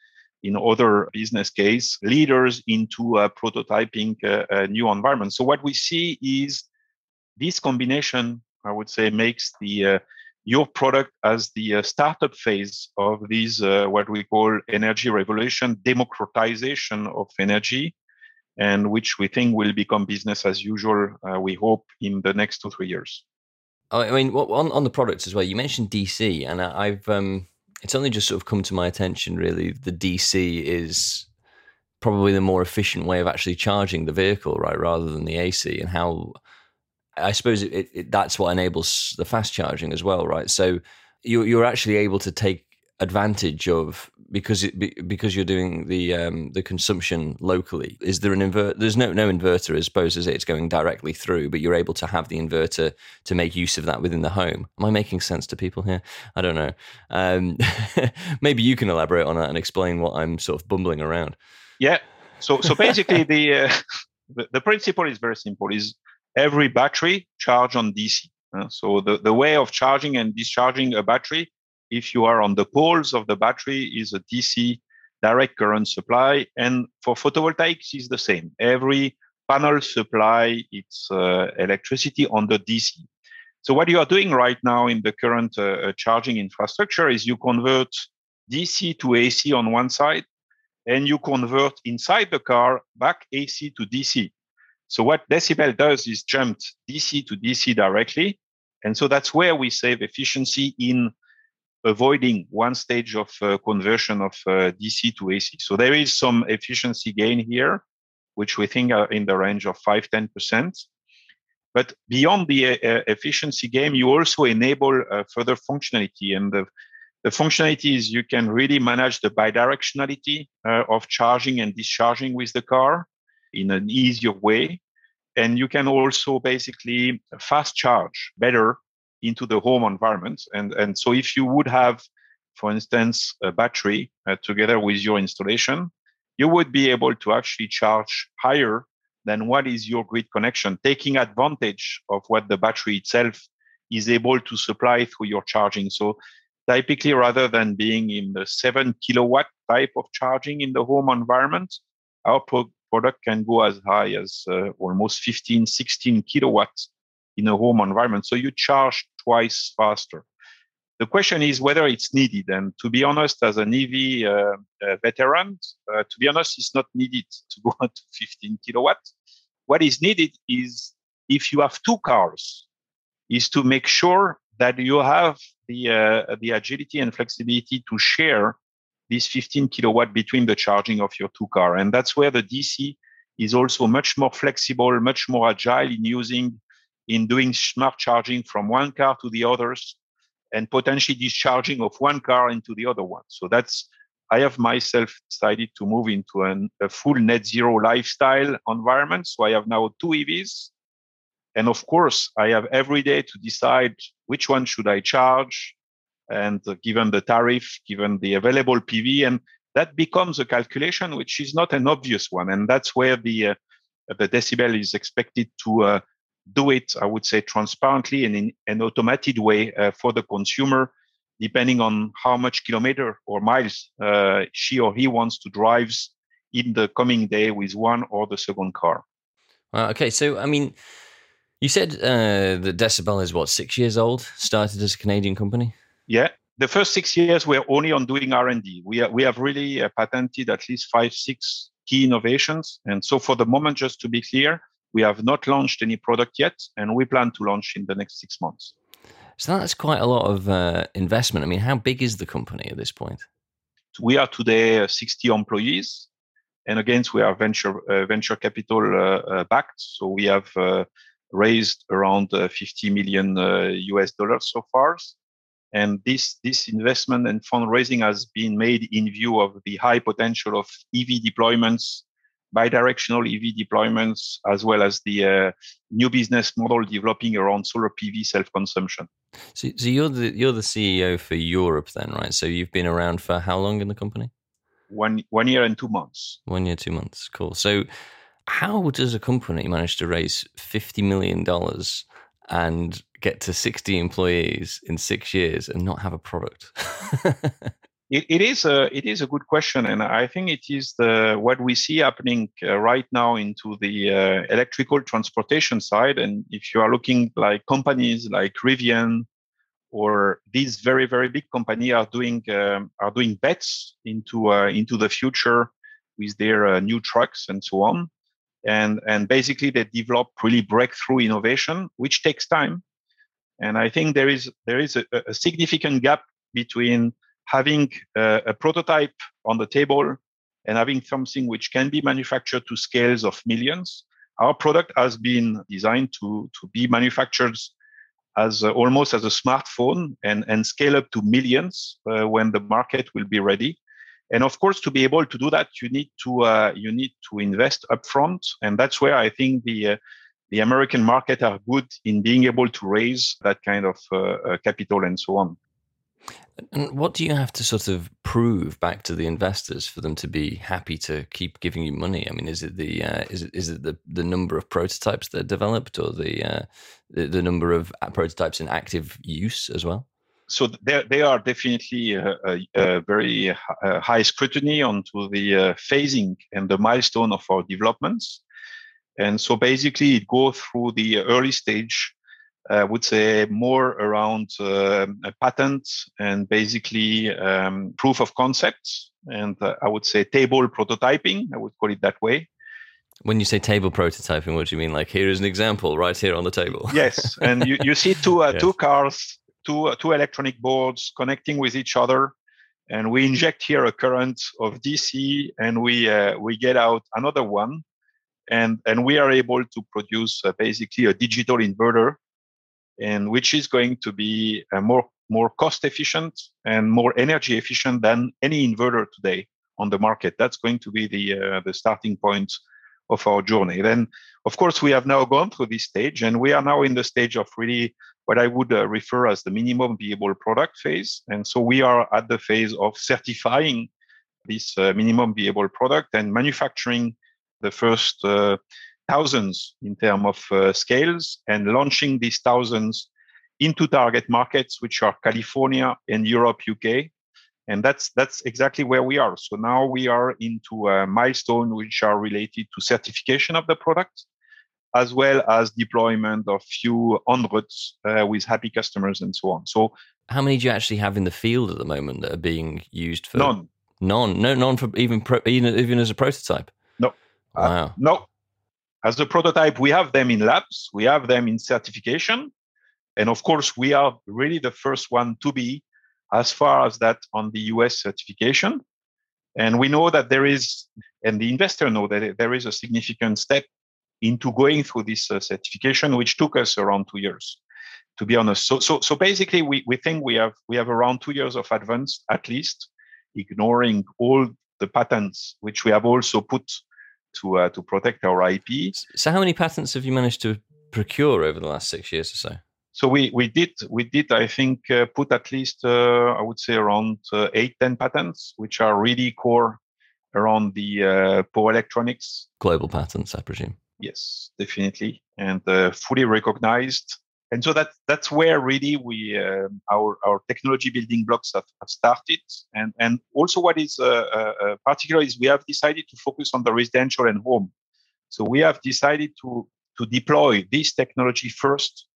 in other business case, leaders into a prototyping a new environment. So what we see is this combination, I would say, makes the your product as the uh, startup phase of this uh, what we call energy revolution democratization of energy and which we think will become business as usual uh, we hope in the next two three years i mean on, on the products as well you mentioned dc and i've um, it's only just sort of come to my attention really the dc is probably the more efficient way of actually charging the vehicle right rather than the ac and how I suppose it, it, that's what enables the fast charging as well, right? So you, you're actually able to take advantage of because it, because you're doing the um, the consumption locally. Is there an invert? There's no no inverter, I suppose, is it? It's going directly through, but you're able to have the inverter to make use of that within the home. Am I making sense to people here? I don't know. Um, maybe you can elaborate on that and explain what I'm sort of bumbling around. Yeah. So so basically the, uh, the the principle is very simple. Is every battery charge on DC. Uh, so the, the way of charging and discharging a battery, if you are on the poles of the battery, is a DC direct current supply. And for photovoltaics, is the same. Every panel supply its uh, electricity on the DC. So what you are doing right now in the current uh, uh charging infrastructure is you convert DC to AC on one side, and you convert inside the car back AC to DC. So what dcbel does is jump DC to DC directly. And so that's where we save efficiency in avoiding one stage of uh, conversion of uh, DC to AC. So there is some efficiency gain here, which we think are in the range of 5 10%. But beyond the uh, efficiency gain, you also enable uh, further functionality. And the, the functionality is you can really manage the bidirectionality uh, of charging and discharging with the car in an easier way. And you can also basically fast charge better into the home environment. And, and so if you would have, for instance, a battery uh, together with your installation, you would be able to actually charge higher than what is your grid connection, taking advantage of what the battery itself is able to supply through your charging. So typically, rather than being in the seven kilowatt type of charging in the home environment, our pro- product can go as high as uh, almost 15, 16 kilowatts in a home environment. So you charge twice faster. The question is whether it's needed. And to be honest, as an EV uh, uh, veteran, uh, to be honest, it's not needed to go to 15 kilowatt. What is needed is if you have two cars, is to make sure that you have the uh, the agility and flexibility to share this 15 kilowatt between the charging of your two car. And that's where the DC is also much more flexible, much more agile in using, in doing smart charging from one car to the others and potentially discharging of one car into the other one. So that's, I have myself decided to move into an, a full net zero lifestyle environment. So I have now two EVs. And of course, I have every day to decide which one should I charge, and given the tariff, given the available PV, and that becomes a calculation which is not an obvious one, and that's where the uh, the dcbel is expected to uh, do it. I would say transparently and in an automated way uh, for the consumer, depending on how much kilometer or miles uh, she or he wants to drive in the coming day with one or the second car. okay, so I mean. You said uh, that dcbel is what six years old. Started as a Canadian company. Yeah, the first six years we're only on doing R&D. We, we have really uh, patented at least five, six key innovations. And so for the moment, just to be clear, we have not launched any product yet, and we plan to launch in the next six months. So that's quite a lot of uh, investment. I mean, how big is the company at this point? We are today uh, 60 employees, and again, we are venture uh, venture capital uh, uh, backed. So we have raised around 50 million US dollars so far And this, this investment and fundraising has been made in view of the high potential of EV deployments, bidirectional EV deployments, as well as the uh, new business model developing around solar PV self-consumption. So, so you're the you're the CEO for Europe, then, right? So you've been around for how long in the company? One one year and two months. One year, two months. Cool. So, how does a company manage to raise fifty million dollars and get to 60 employees in six years and not have a product? it, it is a it is a good question, and I think it is the what we see happening uh, right now into the uh, electrical transportation side. And if you are looking like companies like Rivian or these very very big companies are doing um, are doing bets into uh, into the future with their uh, new trucks and so on and and basically they develop really breakthrough innovation which takes time and i think there is there is a, a significant gap between having a, a, prototype on the table and having something which can be manufactured to scales of millions our product has been designed to to be manufactured as almost as a smartphone and and scale up to millions uh, when the market will be ready. And of course to be able to do that you need to uh, you need to invest upfront. And that's where i think the uh, the american market are good in being able to raise that kind of uh, uh capital and so on and what do you have to sort of prove back to the investors for them to be happy to keep giving you money? I mean, is it the uh, is it is it the, the number of prototypes that developed, or the, uh, the the number of prototypes in active use as well? so there, they are definitely a, a, a very uh, high scrutiny onto the uh, phasing and the milestone of our developments. And so basically it goes through the early stage, I would say more around uh, a patent and basically um, proof of concepts. And uh, I would say table prototyping, I would call it that way. When you say table prototyping, what do you mean? Like here is an example right here on the table. yes, and you, you see two uh, yes. two cars two, two electronic boards connecting with each other. And we inject here a current of DC and we, uh, we get out another one. And, and we are able to produce uh, basically a digital inverter and which is going to be uh, more, more cost efficient and more energy efficient than any inverter today on the market. That's going to be the, uh, the starting point of our journey. Then, of course, we have now gone through this stage and we are now in the stage of really what I would uh, refer as the minimum viable product phase. And so we are at the phase of certifying this uh, minimum viable product and manufacturing the first uh, thousands in terms of uh, scales and launching these thousands into target markets, which are California and Europe, UK. And that's that's exactly where we are. So now we are into a milestone which are related to certification of the product as well as deployment of few hundreds uh, with happy customers and so on. So, how many do you actually have in the field at the moment that are being used for? None. None. No, none for even pro, even even as a prototype. No. Uh, wow. Uh, no. As a prototype, we have them in labs. We have them in certification, and of course, we are really the first one to be as far as that on the US certification. And we know that there is, and the investor know that there is a significant step into going through this uh, certification, which took us around two years, to be honest. So, so, so basically, we, we think we have we have around two years of advance at least, ignoring all the patents which we have also put to uh, to protect our IP. So, how many patents have you managed to procure over the last six years or so? So we we did we did I think uh, put at least uh, I would say around uh, eight ten patents, which are really core around the uh, power electronics. Global patents, I presume. Yes, definitely, and uh, fully recognized. And so that that's where really we uh, our our technology building blocks have, have started. And and also what is uh, uh, uh, particular is we have decided to focus on the residential and home. So we have decided to to deploy this technology first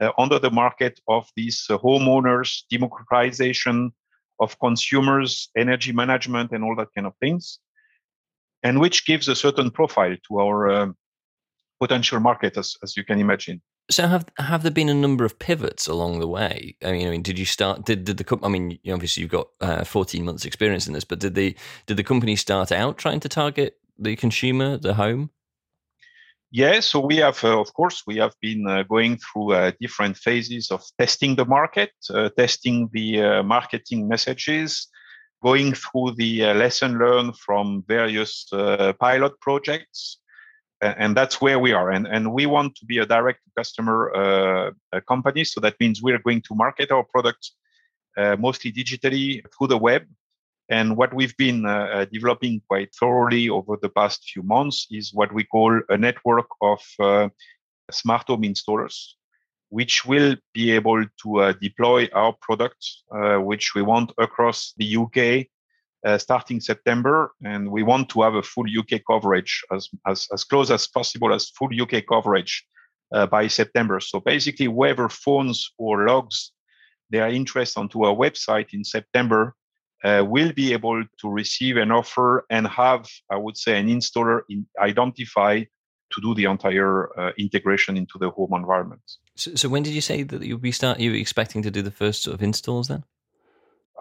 uh, under the market of these homeowners, democratization of consumers, energy management, and all that kind of things, and which gives a certain profile to our um, potential market, as, as you can imagine. So have have there been a number of pivots along the way? I mean, I mean, did you start? Did did the I mean, obviously you've got uh, fourteen months experience in this, but did the did the company start out trying to target the consumer, the home? Yeah, so we have, uh, of course, we have been uh, going through uh, different phases of testing the market, uh, testing the uh, marketing messages, going through the uh, lesson learned from various pilot projects, and that's where we are. And and we want to be a direct customer company, so that means we're going to market our product mostly digitally through the web and what we've been uh, uh, developing quite thoroughly over the past few months is what we call a network of uh, smart home installers, which will be able to uh, deploy our products, uh, which we want across the UK uh, starting September. And we want to have a full UK coverage as, as, as close as possible as full UK coverage by September. So basically, whoever phones or logs their interest onto our website in September uh, will be able to receive an offer and have, I would say, an installer in, identify to do the entire uh, integration into the home environment. So, so, when did you say that you'll be start? You expecting to do the first sort of installs then?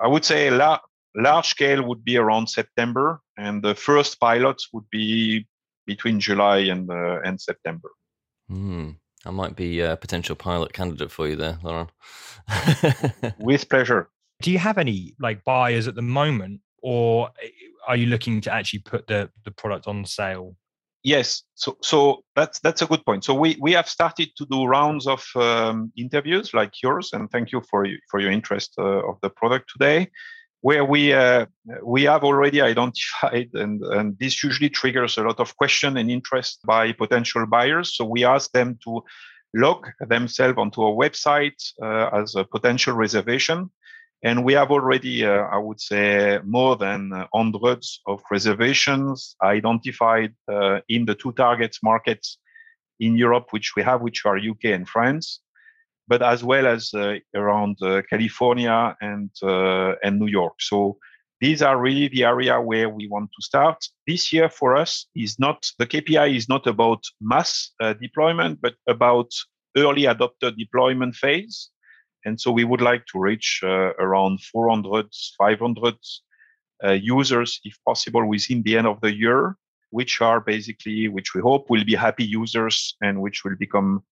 I would say la- large scale would be around September, and the first pilots would be between July and uh, and September. Mm. I might be a potential pilot candidate for you there, Laurent. With pleasure. Do you have any like buyers at the moment, or are you looking to actually put the the product on sale? Yes, so so that's that's a good point. So we we have started to do rounds of um, interviews like yours, and thank you for for your interest uh, of the product today. Where we uh, we have already identified, and and this usually triggers a lot of question and interest by potential buyers. So we ask them to log themselves onto our website uh, as a potential reservation and we have already, uh, I would say, more than uh, hundreds of reservations identified uh, in the two targets markets in Europe, which we have, which are UK and France, but as well as uh, around uh, California and uh, and New York. So these are really the area where we want to start. This year for us is not the KPI is not about mass deployment, but about early adopter deployment phase and so we would like to reach around 400, 500 uh, users, if possible, within the end of the year, which are basically, which we hope will be happy users and which will become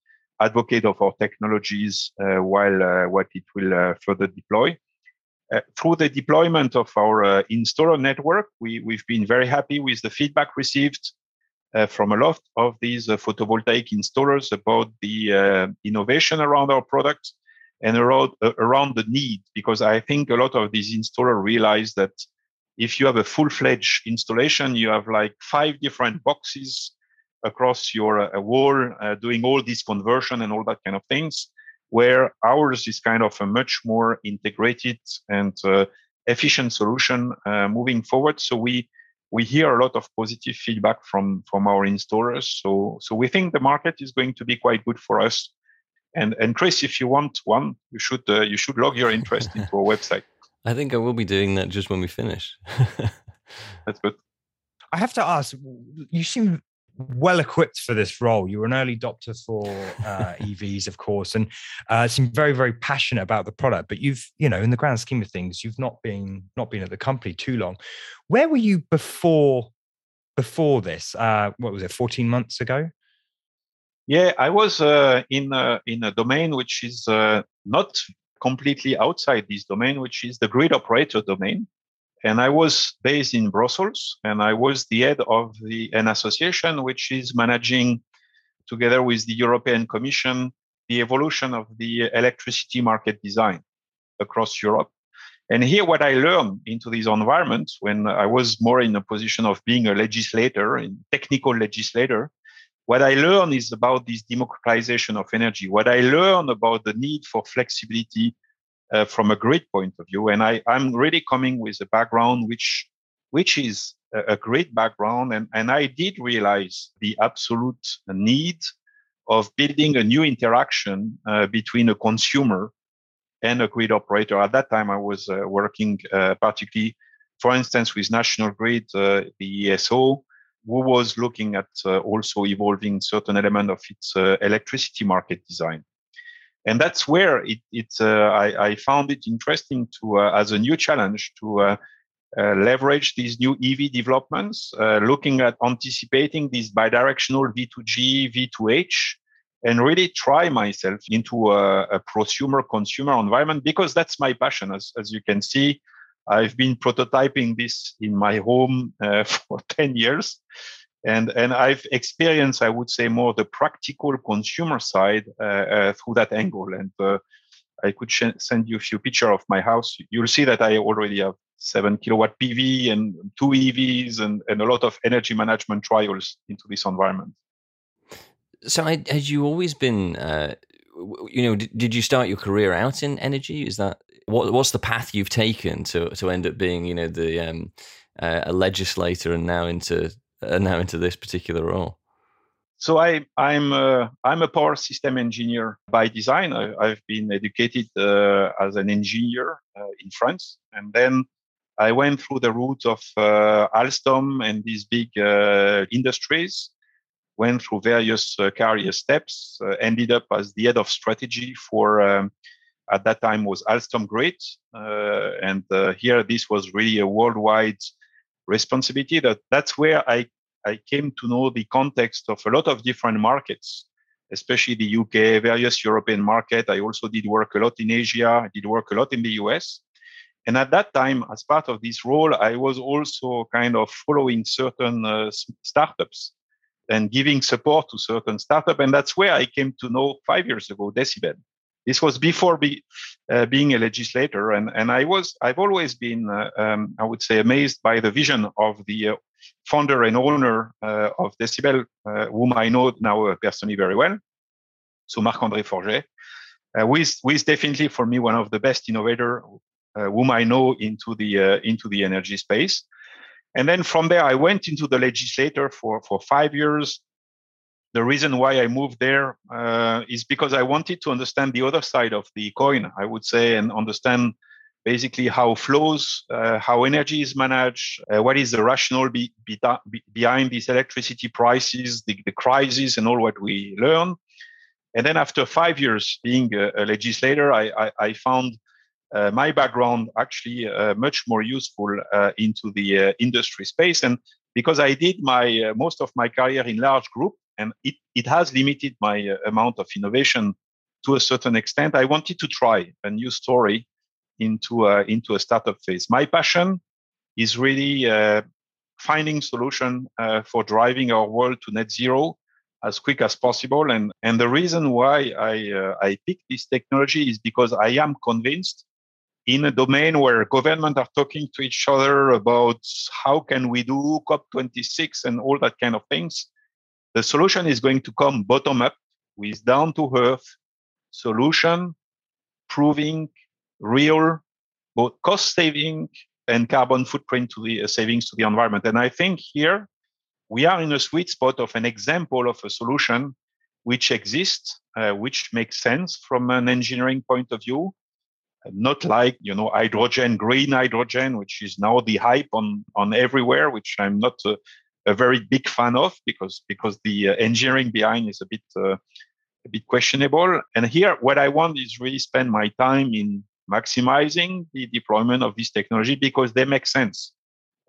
advocate of our technologies uh, while uh, what it will uh, further deploy. Uh, through the deployment of our installer network, we, we've been very happy with the feedback received from a lot of these photovoltaic installers about the innovation around our products and around uh, around the need because I think a lot of these installers realize that if you have a full-fledged installation, you have like five different boxes across your uh, wall uh, doing all this conversion and all that kind of things. Where ours is kind of a much more integrated and uh, efficient solution uh, moving forward. So we we hear a lot of positive feedback from from our installers. So so we think the market is going to be quite good for us and and Chris, if you want one, you should uh, you should log your interest into our website. I think I will be doing that just when we finish. That's good. I have to ask. You seem well equipped for this role. You were an early adopter for uh, EVs, of course, and uh, seem very, very passionate about the product. But you've, you know, in the grand scheme of things, you've not been not been at the company too long. Where were you before before this? Uh, what was it? Fourteen months ago. Yeah, I was uh, in uh, in a domain which is uh, not completely outside this domain, which is the grid operator domain. And I was based in Brussels, and I was the head of the an association which is managing, together with the European Commission, the evolution of the electricity market design across Europe. And here, what I learned into these environments when I was more in a position of being a legislator, a technical legislator, what I learn is about this democratization of energy. What I learn about the need for flexibility uh, from a grid point of view, and I, I'm really coming with a background which which is a, a background, and, and I did realize the absolute need of building a new interaction uh, between a consumer and a grid operator. At that time, I was uh, working uh, particularly, for instance, with National Grid, uh, the ESO, who was looking at uh, also evolving certain element of its electricity market design. And that's where it, it uh, I, I, found it interesting to, as a new challenge, to uh, leverage these new EV developments, uh, looking at anticipating these bidirectional V2G, V2H, and really try myself into a, a prosumer consumer environment because that's my passion. As, as you can see, I've been prototyping this in my home uh, for 10 years. And, and I've experienced, I would say, more the practical consumer side uh, uh, through that angle. And uh, I could sh- send you a few pictures of my house. You'll see that I already have seven kilowatt PV and two EVs and, and a lot of energy management trials into this environment. So, had you always been, uh, you know, did, did you start your career out in energy? Is that what, what's the path you've taken to to end up being, you know, the um, uh, a legislator and now into now into this particular role? So I, I'm a, I'm a power system engineer by design. I, have been educated uh, as an engineer uh, in France, and then I went through the route of uh, Alstom and these big uh, industries. Went through various uh, career steps. Uh, ended up as the head of strategy for um, at that time was Alstom Grid, and here this was really a worldwide responsibility. That that's where I I came to know the context of a lot of different markets, especially the UK, various European market. I also did work a lot in Asia. I did work a lot in the US. And at that time, as part of this role, I was also kind of following certain uh, startups and giving support to certain startups. And that's where I came to know five years ago dcbel. This was before be, uh, being a legislator, and, and I was I've always been uh, um, I would say amazed by the vision of the uh, founder and owner uh, of dcbel, uh, whom I know now uh, personally very well, so Marc-André Forget, who is, who is definitely for me one of the best innovator whom I know into the into the energy space. And then from there, I went into the legislator for, for five years. The reason why I moved there uh, is because I wanted to understand the other side of the coin, I would say, and understand basically how flows, uh, how energy is managed, uh, what is the rationale be, be, be behind these electricity prices, the, the, crisis, and all what we learn. And then after five years being a, a legislator, I, I, I found uh, my background actually uh, much more useful uh, into the uh, industry space. And because I did my most of my career in large group, and it, it has limited my amount of innovation to a certain extent, I wanted to try a new story into a, into a startup phase. My passion is really uh, finding solution uh, for driving our world to net zero as quick as possible. And and the reason why I uh, I picked this technology is because I am convinced in a domain where government are talking to each other about how can we do COP26 and all that kind of things, the solution is going to come bottom up with down to earth solution proving real both cost saving and carbon footprint to the uh, savings to the environment. And I think here we are in a sweet spot of an example of a solution which exists, uh, which makes sense from an engineering point of view. Not like you know hydrogen, green hydrogen, which is now the hype on on everywhere, which I'm not a, a very big fan of because because the uh, engineering behind is a bit uh, a bit questionable. And here, what I want is really spend my time in maximizing the deployment of this technology because they make sense,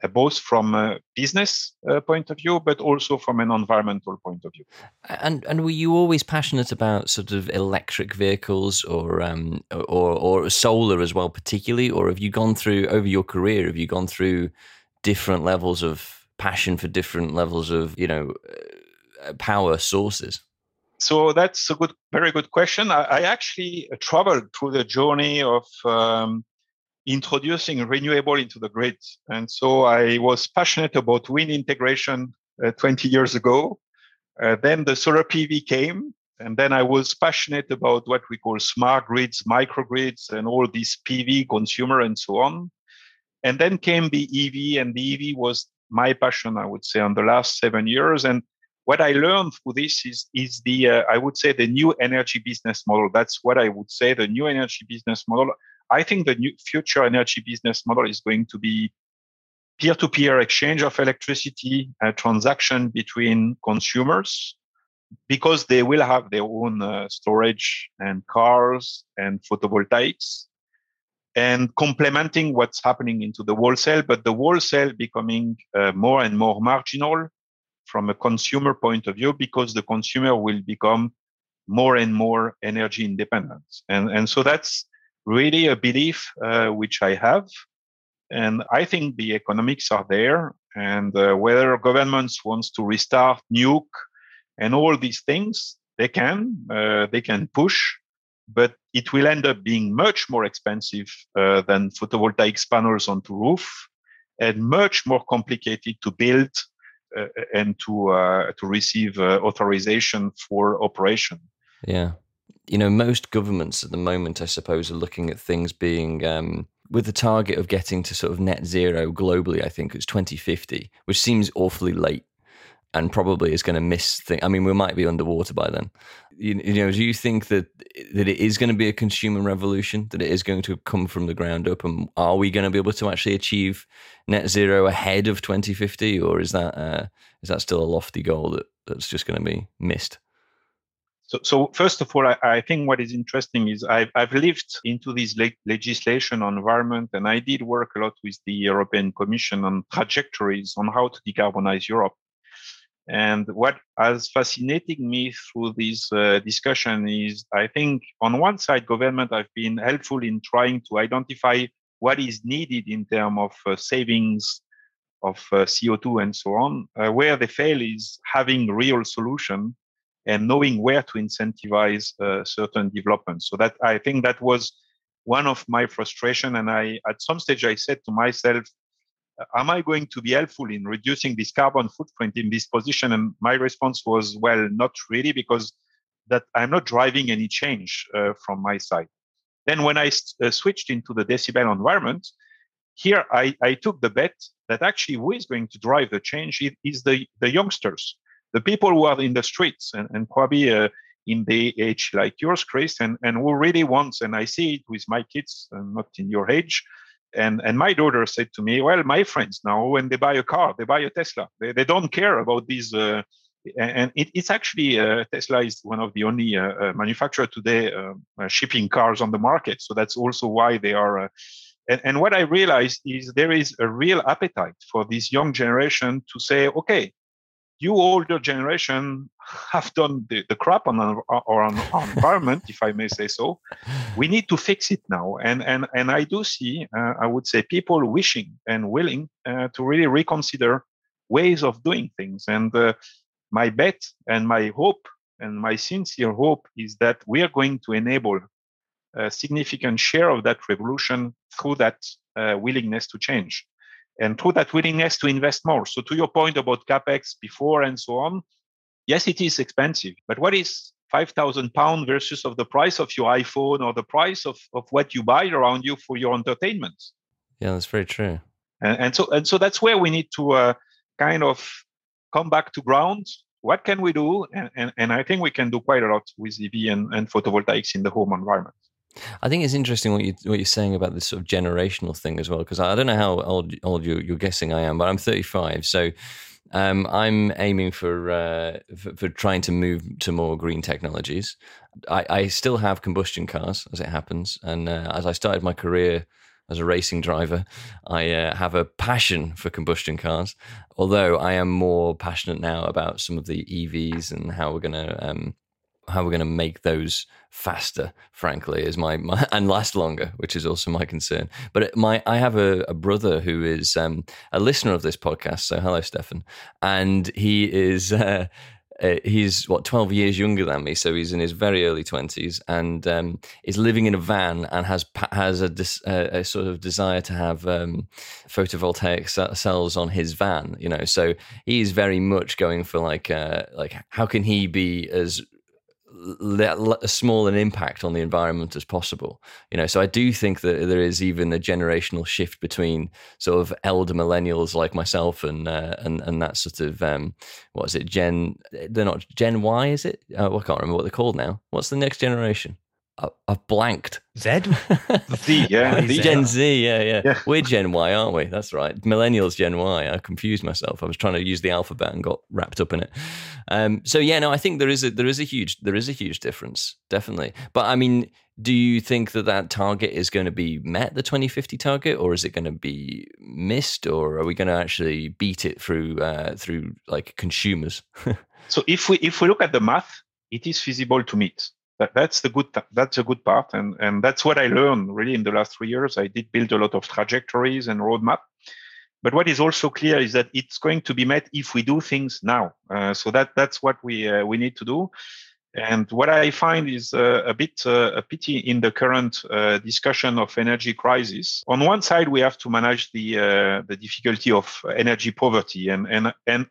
uh, both from a business uh, point of view, but also from an environmental point of view. And and were you always passionate about sort of electric vehicles or um, or or solar as well, particularly, or have you gone through over your career? Have you gone through different levels of passion for different levels of you know uh, power sources? so that's a good, very good question. I, I actually traveled through the journey of um, introducing renewable into the grid, and so I was passionate about wind integration uh, 20 years ago. Uh, then the solar PV came, and then I was passionate about what we call smart grids, microgrids, and all these PV consumer and so on. And then came the EV, and the EV was my passion, I would say, on the last seven years. And what I learned through this is is the uh, I would say the new energy business model. That's what I would say the new energy business model. I think the new future energy business model is going to be peer-to-peer exchange of electricity, a transaction between consumers, because they will have their own uh, storage and cars and photovoltaics. And complementing what's happening into the wholesale, but the wholesale becoming uh, more and more marginal from a consumer point of view because the consumer will become more and more energy independent. And, and so that's really a belief uh, which I have. And I think the economics are there. And uh, whether governments wants to restart nuke and all these things, they can, uh, they can push but it will end up being much more expensive uh, than photovoltaic panels onto roof and much more complicated to build uh, and to uh, to receive uh, authorization for operation. Yeah, you know, most governments at the moment, I suppose, are looking at things being um, with the target of getting to sort of net zero globally. I think it's 2050, which seems awfully late and probably is going to miss things. I mean, we might be underwater by then. You, you, know, do you think that that it is going to be a consumer revolution? That it is going to come from the ground up, and are we going to be able to actually achieve net zero ahead of 2050, or is that uh, is that still a lofty goal that, that's just going to be missed? So, so first of all, I, I, think what is interesting is I've, I've lived into this le- legislation on environment, and I did work a lot with the European Commission on trajectories on how to decarbonize Europe. And what has fascinated me through this uh, discussion is I think on one side, government have been helpful in trying to identify what is needed in terms of uh, savings of uh, CO2 and so on. Uh, where they fail is having real solution and knowing where to incentivize uh, certain developments. So that I think that was one of my frustration. And I, at some stage, I said to myself, am I going to be helpful in reducing this carbon footprint in this position? And my response was, well, not really, because that I'm not driving any change uh, from my side. Then when I uh, switched into the dcbel environment, here I, I, took the bet that actually who is going to drive the change is the, the youngsters, the people who are in the streets and, and probably uh, in the age like yours, Chris, and, and who really wants, and I see it with my kids, uh, not in your age, and and my daughter said to me, well, my friends now when they buy a car, they buy a Tesla. They they don't care about these. Uh, and it, it's actually uh, Tesla is one of the only uh, uh manufacturer today uh, uh, shipping cars on the market. So that's also why they are. And, and what I realized is there is a real appetite for this young generation to say, okay, you older generation have done the, the crap on our, on our environment, if I may say so. We need to fix it now. And and and I do see, uh, I would say, people wishing and willing uh, to really reconsider ways of doing things. And uh, my bet and my hope and my sincere hope is that we are going to enable a significant share of that revolution through that uh, willingness to change and through that willingness to invest more. So, to your point about capex before and so on, yes, it is expensive, but what is 5,000 pounds versus of the price of your iPhone or the price of, of what you buy around you for your entertainment? Yeah, that's very true. And, and so and so that's where we need to uh, kind of come back to ground. What can we do? And, and, and I think we can do quite a lot with EV and, and photovoltaics in the home environment. I think it's interesting what you what you're saying about this sort of generational thing as well, because I don't know how old old you, you're guessing I am, but I'm 35, so. Um, I'm aiming for, uh, for, for trying to move to more green technologies. I, I still have combustion cars, as it happens, and uh, as I started my career as a racing driver, I uh, have a passion for combustion cars. Although I am more passionate now about some of the EVs and how we're going to um, how we're going to make those faster frankly is my, my, and last longer which is also my concern. But my i have a, a brother who is um, a listener of this podcast so hello stefan. And he is uh, uh, he's what 12 years younger than me so he's in his very early 20s and um, is living in a van and has has a, a, a sort of desire to have um, photovoltaic cells on his van you know? So he's very much going for like uh, like how can he be as as small an impact on the environment as possible. You know, so I do think that there is even a generational shift between sort of elder millennials like myself and uh, and and that sort of um, what is it, Gen? They're not Gen Y, is it? Oh, I can't remember what they're called now. What's the next generation? I've blanked. Z? Z, yeah. Z. Gen Z, yeah, yeah, yeah, We're Gen Y, aren't we? That's right. Millennials, Gen Y. I confused myself. I was trying to use the alphabet and got wrapped up in it. Um, so yeah, no, I think there is a there is a huge there is a huge difference, definitely. But I mean, do you think that that target is going to be met, the 2050 target, or is it going to be missed, or are we going to actually beat it through uh, through like consumers? so if we if we look at the math, it is feasible to meet that, that's the good that's a good part and and that's what i learned really in the last three years. I did build a lot of trajectories and roadmap. But what is also clear is that it's going to be met if we do things now. Uh, so that that's what we uh, we need to do. And what i find is uh, a bit uh, a pity in the current uh, discussion of energy crisis. On one side we have to manage the uh, the difficulty of energy poverty. And and and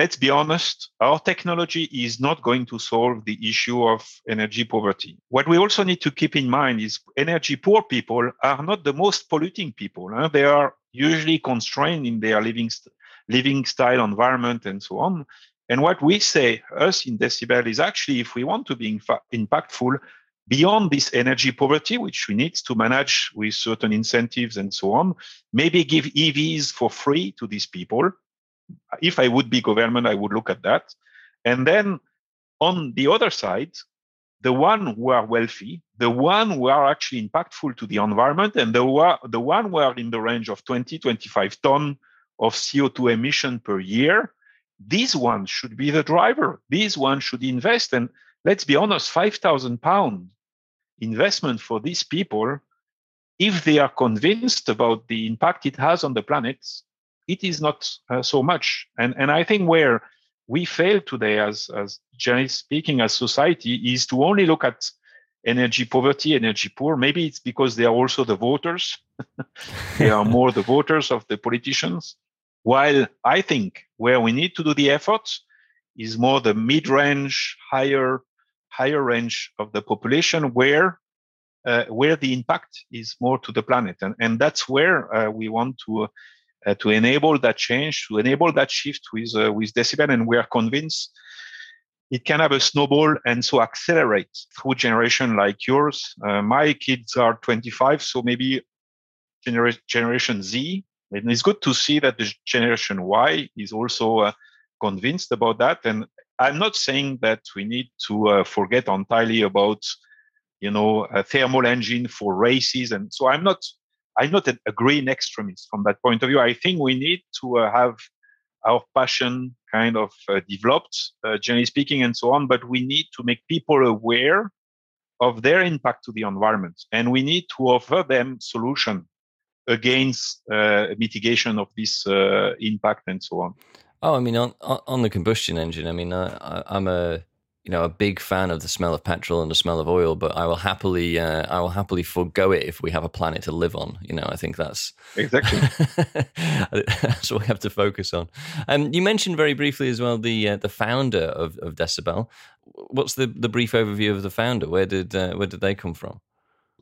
let's be honest, our technology is not going to solve the issue of energy poverty. What we also need to keep in mind is energy poor people are not the most polluting people. Huh? They are usually constrained in their living, st- living style, environment, and so on. And what we say, us in dcbel, is actually if we want to be impactful, beyond this energy poverty, which we need to manage with certain incentives and so on, maybe give EVs for free to these people if I would be government, I would look at that. And then on the other side, the one who are wealthy, the one who are actually impactful to the environment, and the, the one who are in the range of 20, 25 ton of CO2 emission per year, these ones should be the driver. These ones should invest. And let's be honest, 5,000 pound investment for these people, if they are convinced about the impact it has on the planet, it is not uh, so much. And and I think where we fail today, as as generally speaking, as society, is to only look at energy poverty, energy poor. Maybe it's because they are also the voters. they are more the voters of the politicians. While I think where we need to do the efforts is more the mid-range, higher, higher range of the population, where uh, where the impact is more to the planet, and and that's where uh, we want to uh, to enable that change, to enable that shift with uh, with dcbel, and we are convinced it can have a snowball and so accelerate through generation like yours. Uh, my kids are 25, so maybe genera- generation Z. And it's good to see that the generation Y is also uh, convinced about that. And I'm not saying that we need to uh, forget entirely about, you know, a thermal engine for races. And so I'm not I'm not a green extremist from that point of view. I think we need to uh, have our passion kind of uh, developed, uh, generally speaking, and so on. But we need to make people aware of their impact to the environment, and we need to offer them solution against uh, mitigation of this uh, impact and so on. Oh, I mean, on on the combustion engine, I mean, I, I'm a you know a big fan of the smell of petrol and the smell of oil, but I will happily uh, I will happily forego it if we have a planet to live on. You know, I think that's exactly that's what we have to focus on. Um, you mentioned very briefly as well the uh, the founder of, of dcbel. What's the, the brief overview of the founder? Where did uh, where did they come from?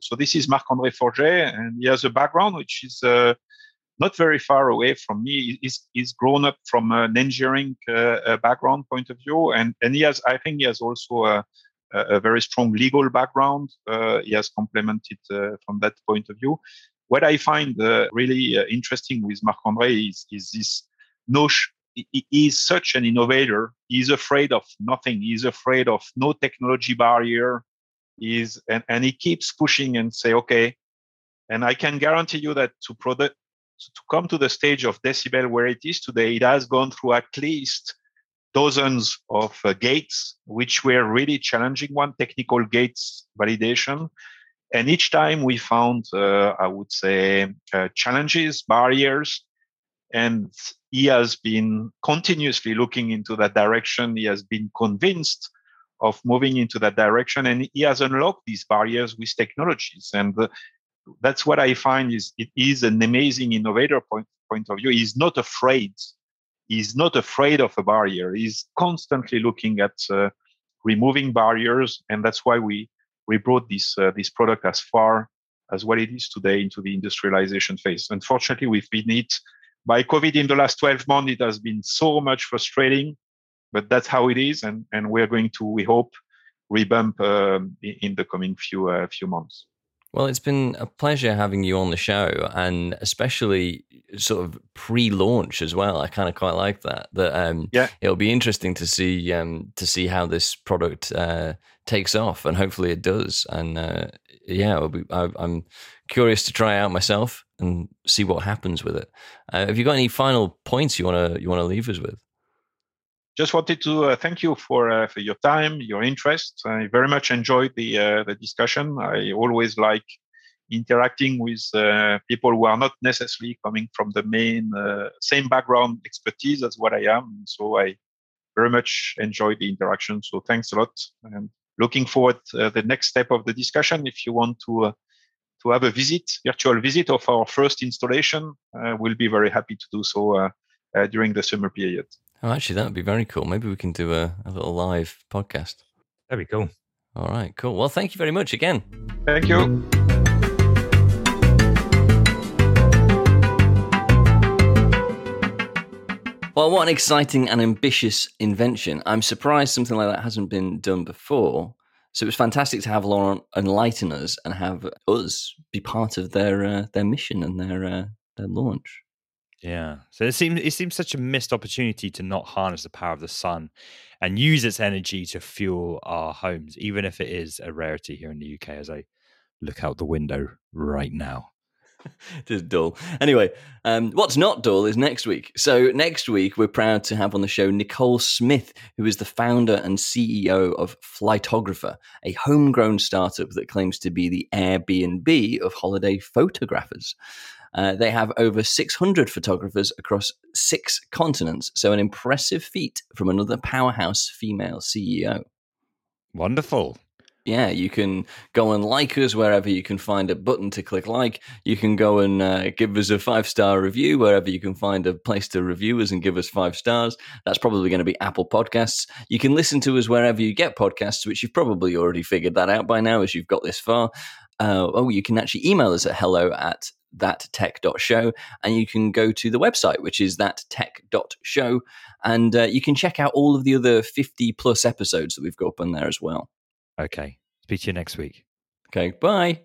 So this is Marc André Forget, and he has a background which is uh, not very far away from me. He's, he's grown up from an engineering uh, background point of view, and and he has, I think, he has also a, a very strong legal background. Uh, he has complemented uh, from that point of view. What I find uh, really uh, interesting with Marc André is, is this notion. He is such an innovator. He's afraid of nothing. He's afraid of no technology barrier. He's and, and he keeps pushing and say, okay. And I can guarantee you that to product to come to the stage of dcbel where it is today, it has gone through at least dozens of uh, gates, which were really challenging one, technical gates validation. And each time we found, uh, I would say, uh, challenges, barriers, and he has been continuously looking into that direction. He has been convinced of moving into that direction, and he has unlocked these barriers with technologies. And that's what I find is it is an amazing innovator point, point of view. He's not afraid. He's not afraid of a barrier. He's constantly looking at uh, removing barriers, and that's why we we brought this uh, this product as far as what it is today into the industrialization phase. Unfortunately, we've been hit by COVID in the last 12 months. It has been so much frustrating, but that's how it is, and and we're going to we hope revamp um, in the coming few uh, few months. Well, it's been a pleasure having you on the show, and especially sort of pre-launch as well. I kind of quite like that. That um, yeah, it'll be interesting to see um, to see how this product uh, takes off, and hopefully it does. And uh, yeah, be, I, am curious to try out myself and see what happens with it. Uh, have you got any final points you want to you want to leave us with? Just wanted to uh, thank you for uh, for your time, your interest. I very much enjoyed the uh, the discussion. I always like interacting with uh, people who are not necessarily coming from the main uh, same background expertise as what I am. So I very much enjoy the interaction. So thanks a lot. And looking forward the next step of the discussion. If you want to to have a visit, virtual visit of our first installation, we'll be very happy to do so during the summer period. Oh, actually, that would be very cool. Maybe we can do a, a little live podcast. That'd be cool. All right, cool. Well, thank you very much again. Thank you. Well, what an exciting and ambitious invention. I'm surprised something like that hasn't been done before. So it was fantastic to have Laurent enlighten us and have us be part of their uh, their mission and their uh, their launch. Yeah. So it seems it seems such a missed opportunity to not harness the power of the sun and use its energy to fuel our homes, even if it is a rarity here in the UK as I look out the window right now. it is dull. Anyway, um, what's not dull is next week. So next week we're proud to have on the show Nicole Smith, who is the founder and CEO of Flytographer, a homegrown startup that claims to be the Airbnb of holiday photographers. Uh, they have over 600 photographers across six continents, so an impressive feat from another powerhouse female CEO. Wonderful. Yeah, you can go and like us wherever you can find a button to click like. You can go and uh, give us a five star review wherever you can find a place to review us and give us five stars. That's probably going to be Apple Podcasts. You can listen to us wherever you get podcasts, which you've probably already figured that out by now as you've got this far. Uh, oh, you can actually email us at hello at thattech.show and you can go to the website which is thattech.show and uh, you can check out all of the other 50 plus episodes that we've got up on there as well. Okay. Speak to you next week. Okay bye